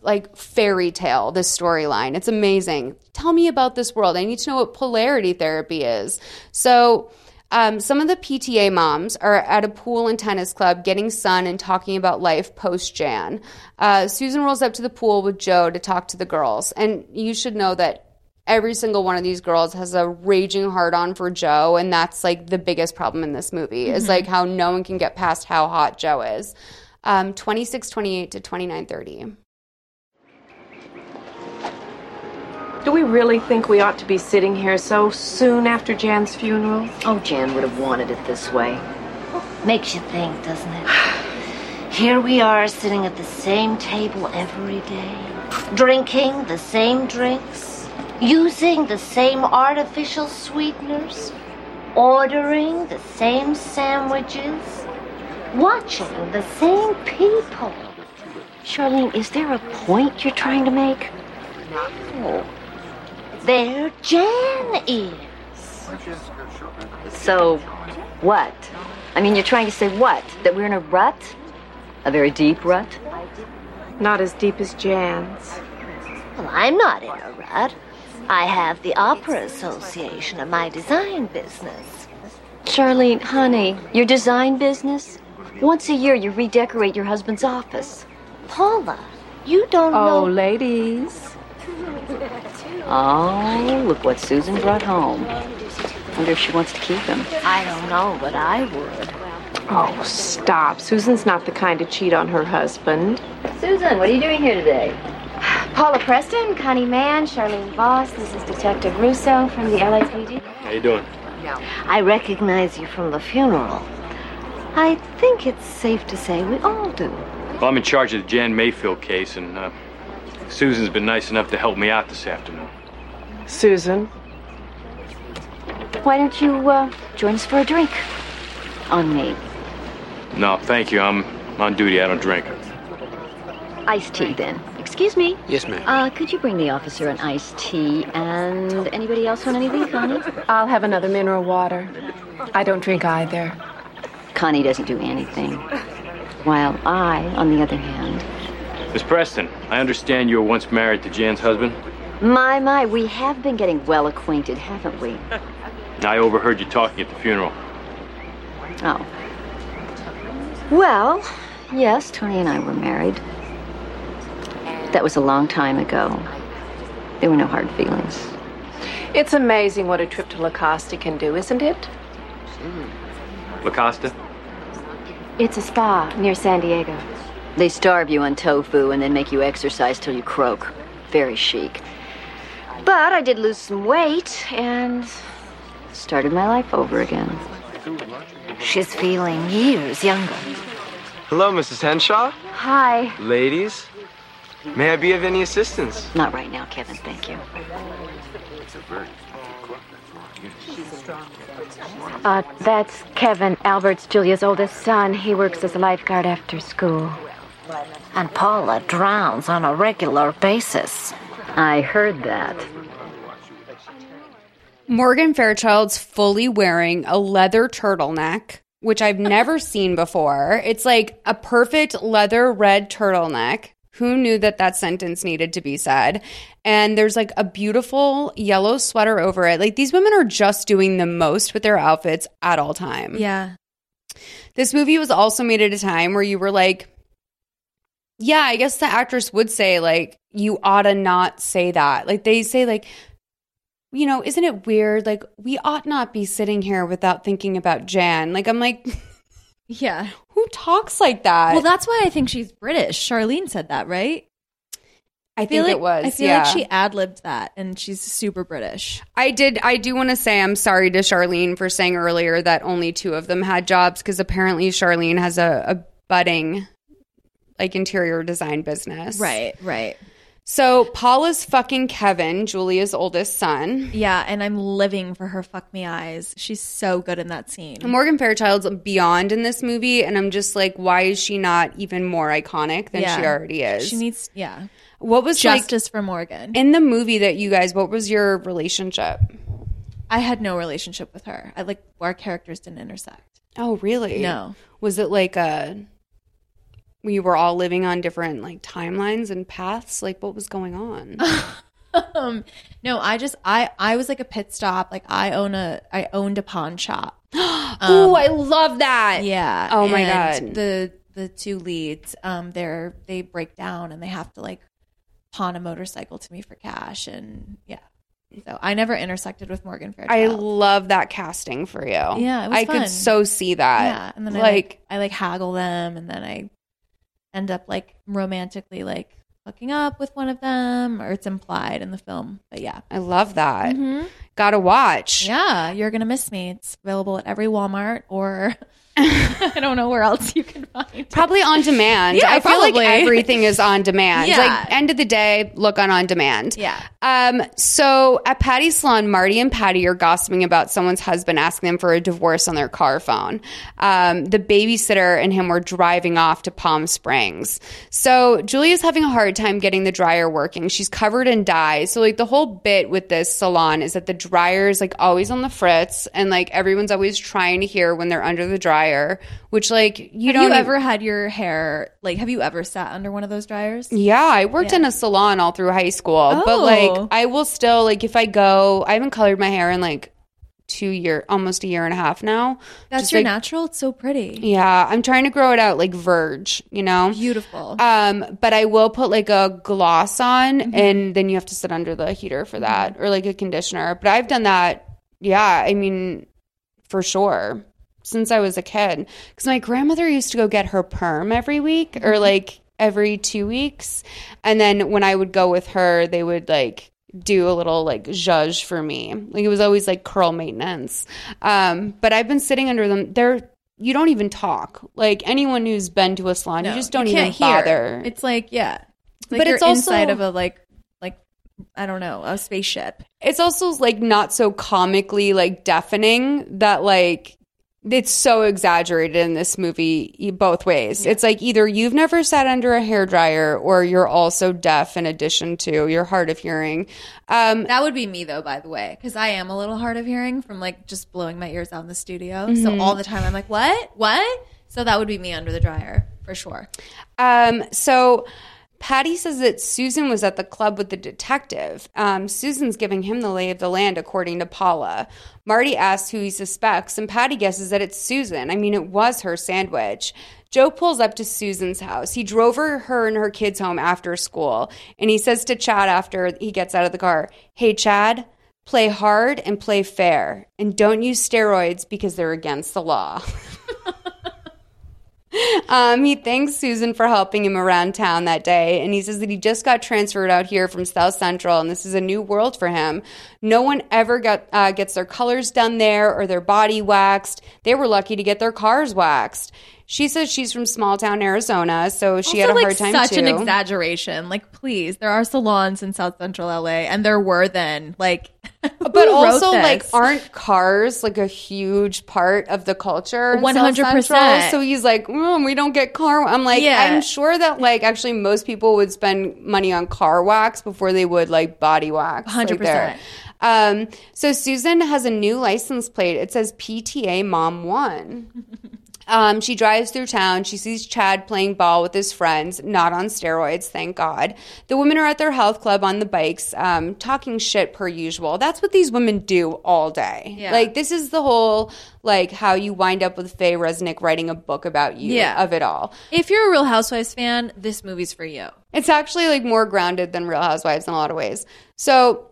like fairy tale, this storyline. It's amazing. Tell me about this world. I need to know what polarity therapy is. So, Um, some of the PTA moms are at a pool and tennis club getting sun and talking about life post Jan. Uh, Susan rolls up to the pool with Joe to talk to the girls. And you should know that every single one of these girls has a raging hard on for Joe. And that's like the biggest problem in this movie is Mhm. like how no one can get past how hot Joe is. Um, 26 28 to 29 30. Do we really think we ought to be sitting here so soon after Jan's funeral? Oh, Jan would have wanted it this way. Makes you think, doesn't it? *sighs* Here we are sitting at the same table every day, drinking the same drinks, using the same artificial sweeteners, ordering the same sandwiches, watching the same people. Charlene, is there a point you're trying to make? No. There Jan is. So, what? I mean, you're trying to say what? That we're in a rut? A very deep rut? Not as deep as Jan's. Well, I'm not in a rut. I have the Opera Association of my design business. Charlene, honey, your design business? Once a year, you redecorate your husband's office. Paula, you don't Oh, know. ladies. Oh, look what Susan brought home. Wonder if she wants to keep him. I don't know, but I would. Oh, stop. Susan's not the kind to cheat on her husband. Susan, what are you doing here today? Paula Preston, Connie Mann, Charlene Voss. This is Detective Russo from the LAPD. How are you doing? I recognize you from the funeral. I think it's safe to say we all do. Well, I'm in charge of the Jan Mayfield case, and uh, Susan's been nice enough to help me out this afternoon. Susan, Why don't you uh, join us for a drink? On me. No, thank you. I'm on duty. I don't drink. Iced tea, then. Excuse me. Yes, ma'am. Uh, could you bring the officer an iced tea and anybody else want anything, Connie? I'll have another mineral water. I don't drink either. Connie doesn't do anything. While I, on the other hand, Miss Preston, I understand you were once married to Jan's husband. my, my, we have been getting well acquainted, haven't we? I overheard you talking at the funeral. Oh. Well, yes, Tony and I were married. That was a long time ago. There were no hard feelings. It's amazing what a trip to La Costa can do, isn't it? La Costa? It's a spa near San Diego. They starve you on tofu and then make you exercise till you croak. Very chic. But I did lose some weight and started my life over again. She's feeling years younger. Hello, Mrs. Henshaw. Hi. Ladies, may I be of any assistance? Not right now, Kevin, thank you. Uh, that's Kevin, Albert's Julia's oldest son. He works as a lifeguard after school. And Paula drowns on a regular basis. I heard that. Morgan Fairchild's fully wearing a leather turtleneck, which I've never *laughs* seen before. It's like a perfect leather red turtleneck. Who knew that that sentence needed to be said? And there's like a beautiful yellow sweater over it. Like these women are just doing the most with their outfits at all time. Yeah. This movie was also made at a time where you were like, yeah, I guess the actress would say, like, you ought to not say that. Like, they say, like, you know, isn't it weird? Like, we ought not be sitting here without thinking about Jan. Like, I'm like, *laughs* Yeah. who talks like that? Well, that's why I think she's British. Charlene said that, right? I feel think like, it was. I feel yeah. like she ad libbed that, and she's super British. I did. I do want to say I'm sorry to Charlene for saying earlier that only two of them had jobs because apparently Charlene has a, a budding, like interior design business. Right, right. So Paula's fucking Kevin, Julia's oldest son. Yeah, and I'm living for her fuck me eyes. She's so good in that scene. Morgan Fairchild's beyond in this movie, and I'm just like, why is she not even more iconic than Yeah. she already is? She needs, yeah. what was Justice for Morgan. in the movie that you guys? What was your relationship? I had no relationship with her. I like our characters didn't intersect. Oh, really? No. Was it like a? We were all living on different like timelines and paths. Like, what was going on? *laughs* um, no, I just I I was like a pit stop. Like I own a I owned a pawn shop. *gasps* Oh, I love that. Yeah. Oh my God. The the two leads, um, they're they break down and they have to like pawn a motorcycle to me for cash and yeah. So I never intersected with Morgan Fairchild. I love that casting for you. Yeah, it was I fun. could so see that. Yeah, and then like, I like I like haggle them, and then I end up like romantically like hooking up with one of them, or it's implied in the film. But yeah, I love that. Mhm. Gotta watch. yeah, you're gonna miss me. It's available at every Walmart or *laughs* *laughs* I don't know where else you can find. it. Probably on demand. Yeah, I feel like everything is on demand. Yeah. Like end of the day, look on on demand. Yeah. Um, so at Patty's salon, Marty and Patty are gossiping about someone's husband asking them for a divorce on their car phone. Um, the babysitter and him were driving off to Palm Springs. So Julia's having a hard time getting the dryer working. She's covered in dye. So like the whole bit with this salon is that the dryer is like always on the fritz and like everyone's always trying to hear when they're under the dryer, which like you Have don't you ever had your hair like? Have you ever sat under one of those dryers? yeah, I worked in a salon all through high school, but Oh. like I will still like if I go, I haven't colored my hair in like two year, almost a year and a half now. That's Just, your like, natural. It's so pretty. Yeah, I'm trying to grow it out like Verge, you know. Beautiful. Um, but I will put like a gloss on, Mm-hmm. and then you have to sit under the heater for that, or like a conditioner. But I've done that. Yeah, I mean, for sure, since I was a kid, because my grandmother used to go get her perm every week, Mm-hmm. or like every two weeks, and then when I would go with her, they would like do a little like zhuzh for me. Like it was always like curl maintenance. Um, but I've been sitting under them. They're you don't even talk. Like anyone who's been to a salon, No, you just don't you even hear. bother. It's like yeah, it's like But it's also- inside of a like like I don't know a spaceship. it's also like not so comically like deafening that like it's so exaggerated in this movie both ways. It's like either you've never sat under a hair dryer or you're also deaf in addition to your hard of hearing. Um, That would be me though, by the way, because I am a little hard of hearing from like just blowing my ears out in the studio. So Mhm. all the time I'm like, what, what? So that would be me under the dryer for sure. Um, so Patty says that Susan was at the club with the detective. Um, Susan's giving him the lay of the land, according to Paula. Marty asks who he suspects, and Patty guesses that it's Susan. I mean, it was her sandwich. Joe pulls up to Susan's house. He drove her, her and her kids home after school, and he says to Chad after he gets out of the car, Hey, Chad, play hard and play fair, and don't use steroids because they're against the law. *laughs* *laughs* Um, he thanks Susan for helping him around town that day, and he says that he just got transferred out here from South Central, and this is a new world for him. No one ever got uh, gets their colors done there or their body waxed. They were lucky to get their cars waxed. She says she's from small town Arizona, so she had a Also, hard time Such too. an exaggeration. Like, please, there are salons in South Central LA, and there were then. Like, *laughs* but also, like, aren't cars like a huge part of the culture? 100%. So he's like, mm, we don't get car. I'm like, Yeah. I'm sure that like actually most people would spend money on car wax before they would like body wax. like, 100%. Um, so Susan has a new license plate. It says PTA Mom One. *laughs* Um, she drives through town. She sees Chad playing ball with his friends, not on steroids, thank God. The women are at their health club on the bikes, um, talking shit per usual. That's what these women do all day. Yeah. Like, this is the whole, like, how you wind up with Faye Resnick writing a book about you Yeah. of it all. if you're a Real Housewives fan, this movie's for you. It's actually like more grounded than Real Housewives in a lot of ways. So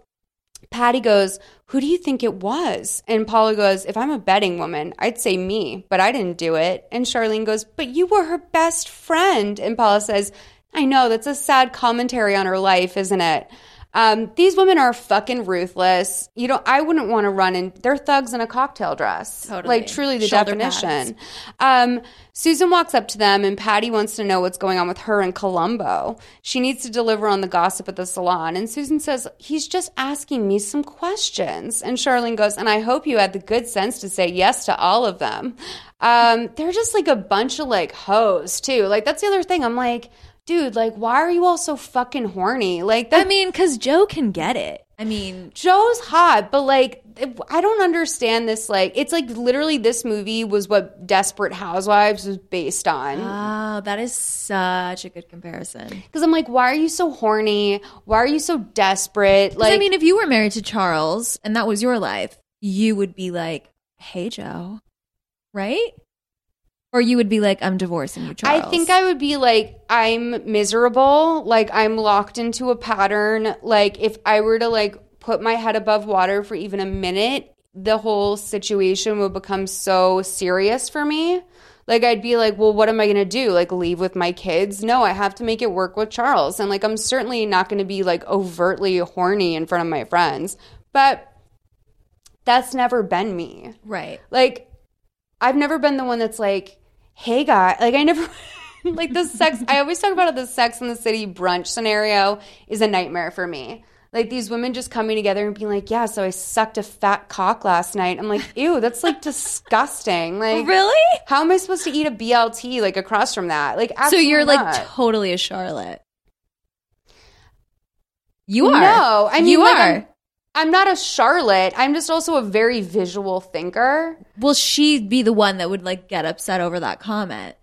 Patty goes, Who do you think it was? And Paula goes, If I'm a betting woman, I'd say me, but I didn't do it. And Charlene goes, But you were her best friend. And Paula says, I know, that's a sad commentary on her life, isn't it? Um, these women are fucking ruthless. You know, I wouldn't want to run in. They're thugs in a cocktail dress. Totally. Like truly the Shoulder definition. Um, Susan walks up to them, and Patty wants to know what's going on with her and Columbo. She needs to deliver on the gossip at the salon, and Susan says he's just asking me some questions. And Charlene goes, "And I hope you had the good sense to say yes to all of them." Um, they're just like a bunch of like hoes too. Like that's the other thing. I'm like, dude, like why are you all so fucking horny? Like that. I mean, because Joe can get it. I mean, Joe's hot, but like I don't understand this. Like, it's like literally this movie was what Desperate Housewives was based on. Oh, that is such a good comparison. Because I'm like, why are you so horny? Why are you so desperate? Like, I mean, if you were married to Charles and that was your life, you would be like, "Hey, Joe," right? Or you would be like, "I'm divorcing you, Charles." I think I would be like, I'm miserable. Like, I'm locked into a pattern. Like, if I were to like put my head above water for even a minute, the whole situation would become so serious for me. Like, I'd be like, well, what am I going to do? Like, leave with my kids? No, I have to make it work with Charles. And like, I'm certainly not going to be like overtly horny in front of my friends. But that's never been me. right. Like, I've never been the one that's like, hey, guy. Like, I never, *laughs* like, the sex, I always talk about it, the sex in the city brunch scenario is a nightmare for me. Like, these women just coming together and being like, yeah, so I sucked a fat cock last night. I'm like, ew, that's like disgusting. *laughs* Like, Really? How am I supposed to eat a BLT like across from that? Like, So you're like totally a Charlotte. You are. No, I mean, you like, are. I'm, I'm not a Charlotte. I'm just also a very visual thinker. Will she be the one that would like get upset over that comment?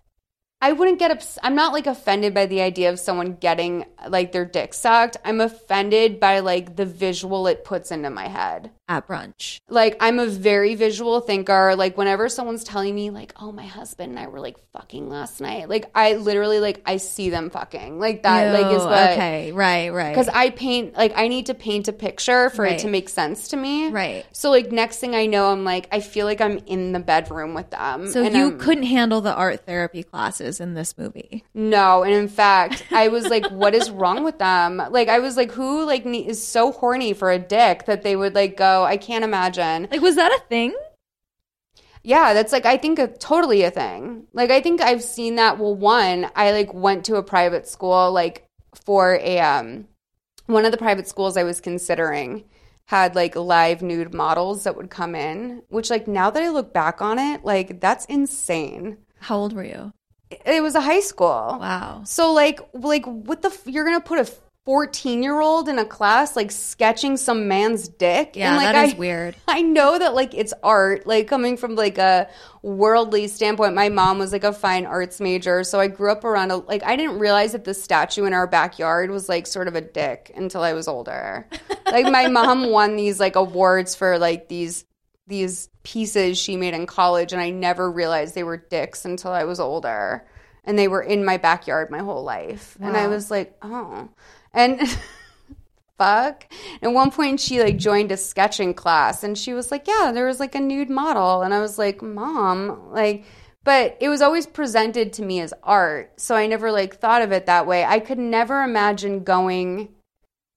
I wouldn't get ups- I'm not like offended by the idea of someone getting like their dick sucked. I'm offended by like the visual it puts into my head. At brunch. Like I'm a very visual thinker. Like whenever someone's telling me like, "Oh, my husband and I were like fucking last night." Like I literally like I see them fucking. Like that like is oh, what okay, right, right. Cuz I paint like I need to paint a picture for Right. it to make sense to me. Right. So like next thing I know I'm like I feel like I'm in the bedroom with them. So you I'm- couldn't handle the art therapy classes in this movie. No, and in fact, I was like, "What is wrong with them?" Like, I was like, "Who like is so horny for a dick that they would like go?" I can't imagine. Like, was that a thing? Yeah, that's like I think a, totally a thing. Like, I think I've seen that. Well, one, I like went to a private school like for a um one of the private schools I was considering had like live nude models that would come in, which like now that I look back on it, like that's insane. How old were you? It was a high school. Wow. So like like what the f- you're gonna put a 14 year old in a class like sketching some man's dick? Yeah, like, that is I, weird. *laughs* I know that like it's art, like coming from like a worldly standpoint. My mom was like a fine arts major, so I grew up around a like I didn't realize that the statue in our backyard was like sort of a dick until I was older. *laughs* like my mom won these like awards for like these these pieces she made in college and I never realized they were dicks until I was older. And they were in my backyard my whole life. And I was like, "Oh." And *laughs* fuck. At one point, she like joined a sketching class, and she was like, "Yeah, there was like a nude model," and I was like, "Mom, like." But it was always presented to me as art, so I never like thought of it that way. I could never imagine going.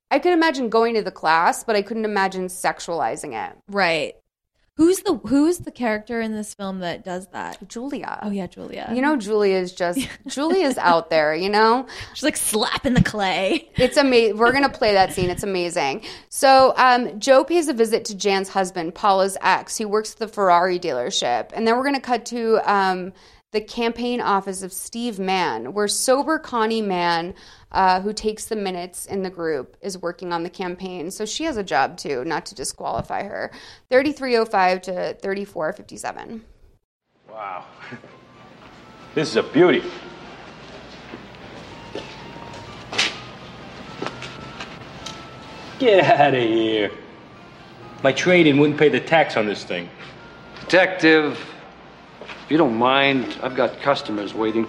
I could imagine going to the class, but I couldn't imagine sexualizing it. Right. Who's the Who's the character in this film that does that? Julia. Oh yeah, Julia. You know, Julia's just *laughs* Julia's out there. You know, she's like slapping the clay. It's amazing. We're gonna play that scene. It's amazing. So um, Joe pays a visit to Jan's husband, Paula's ex, who works at the Ferrari dealership, and then we're gonna cut to um, the campaign office of Steve Mann, where sober Connie Mann, uh, who takes the minutes in the group, is working on the campaign. So she has a job too, not to disqualify her. Thirty-three oh five to thirty-four fifty-seven. Wow. This is a beauty. Get out of here. My trade-in wouldn't pay the tax on this thing. Detective, if you don't mind, I've got customers waiting.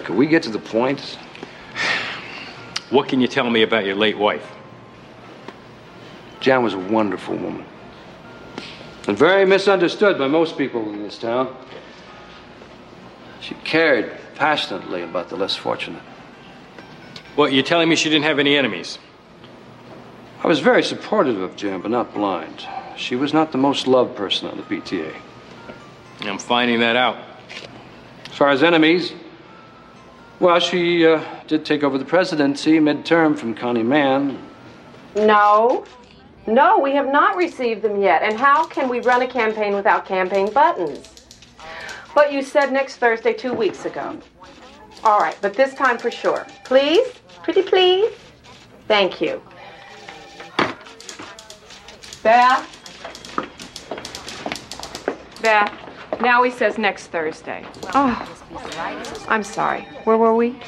Could we get to the point? What can you tell me about your late wife? Jan was a wonderful woman. And very misunderstood by most people in this town. She cared passionately about the less fortunate. Well, you're telling me she didn't have any enemies? I was very supportive of Jan, but not blind. She was not the most loved person on the PTA. I'm finding that out. As far as enemies, well, she uh, did take over the presidency midterm from Connie Mann. No. No, we have not received them yet. And how can we run a campaign without campaign buttons? But you said next Thursday two weeks ago. All right, but this time for sure. Please? Pretty please? Thank you. Beth? Beth, now he says next Thursday. Oh, I'm sorry. Where were we?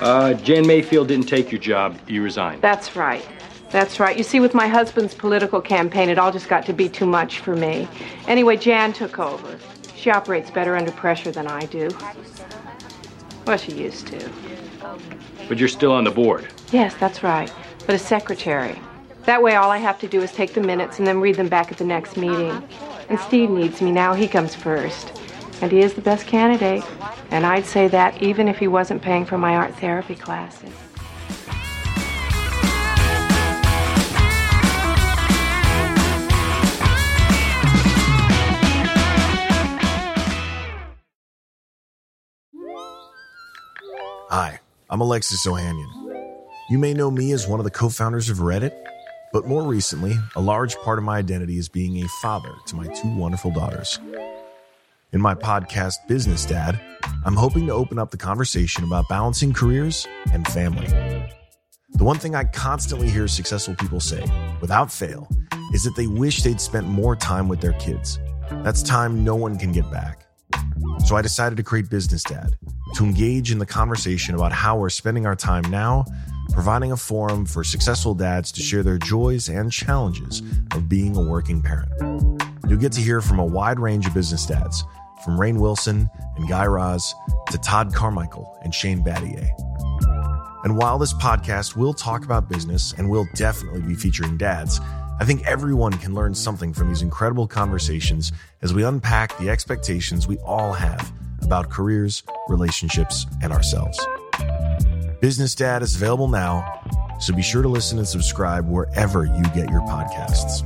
Uh, Jan Mayfield didn't take your job. You resigned. That's right. That's right. You see, with my husband's political campaign, it all just got to be too much for me. Anyway, Jan took over. She operates better under pressure than I do. Well, she used to. But you're still on the board. Yes, that's right. But a secretary. That way, all I have to do is take the minutes and then read them back at the next meeting. And Steve needs me now. He comes first. And he is the best candidate. And I'd say that even if he wasn't paying for my art therapy classes. Hi, I'm Alexis Ohanian. You may know me as one of the co founders of Reddit, but more recently, a large part of my identity is being a father to my two wonderful daughters. In my podcast, Business Dad, I'm hoping to open up the conversation about balancing careers and family. The one thing I constantly hear successful people say, without fail, is that they wish they'd spent more time with their kids. That's time no one can get back. So I decided to create Business Dad to engage in the conversation about how we're spending our time now, providing a forum for successful dads to share their joys and challenges of being a working parent. You'll get to hear from a wide range of business dads, from Rainn Wilson and Guy Raz to Todd Carmichael and Shane Battier. And while this podcast will talk about business and will definitely be featuring dads, I think everyone can learn something from these incredible conversations as we unpack the expectations we all have about careers, relationships, and ourselves. Business Dad is available now, so be sure to listen and subscribe wherever you get your podcasts.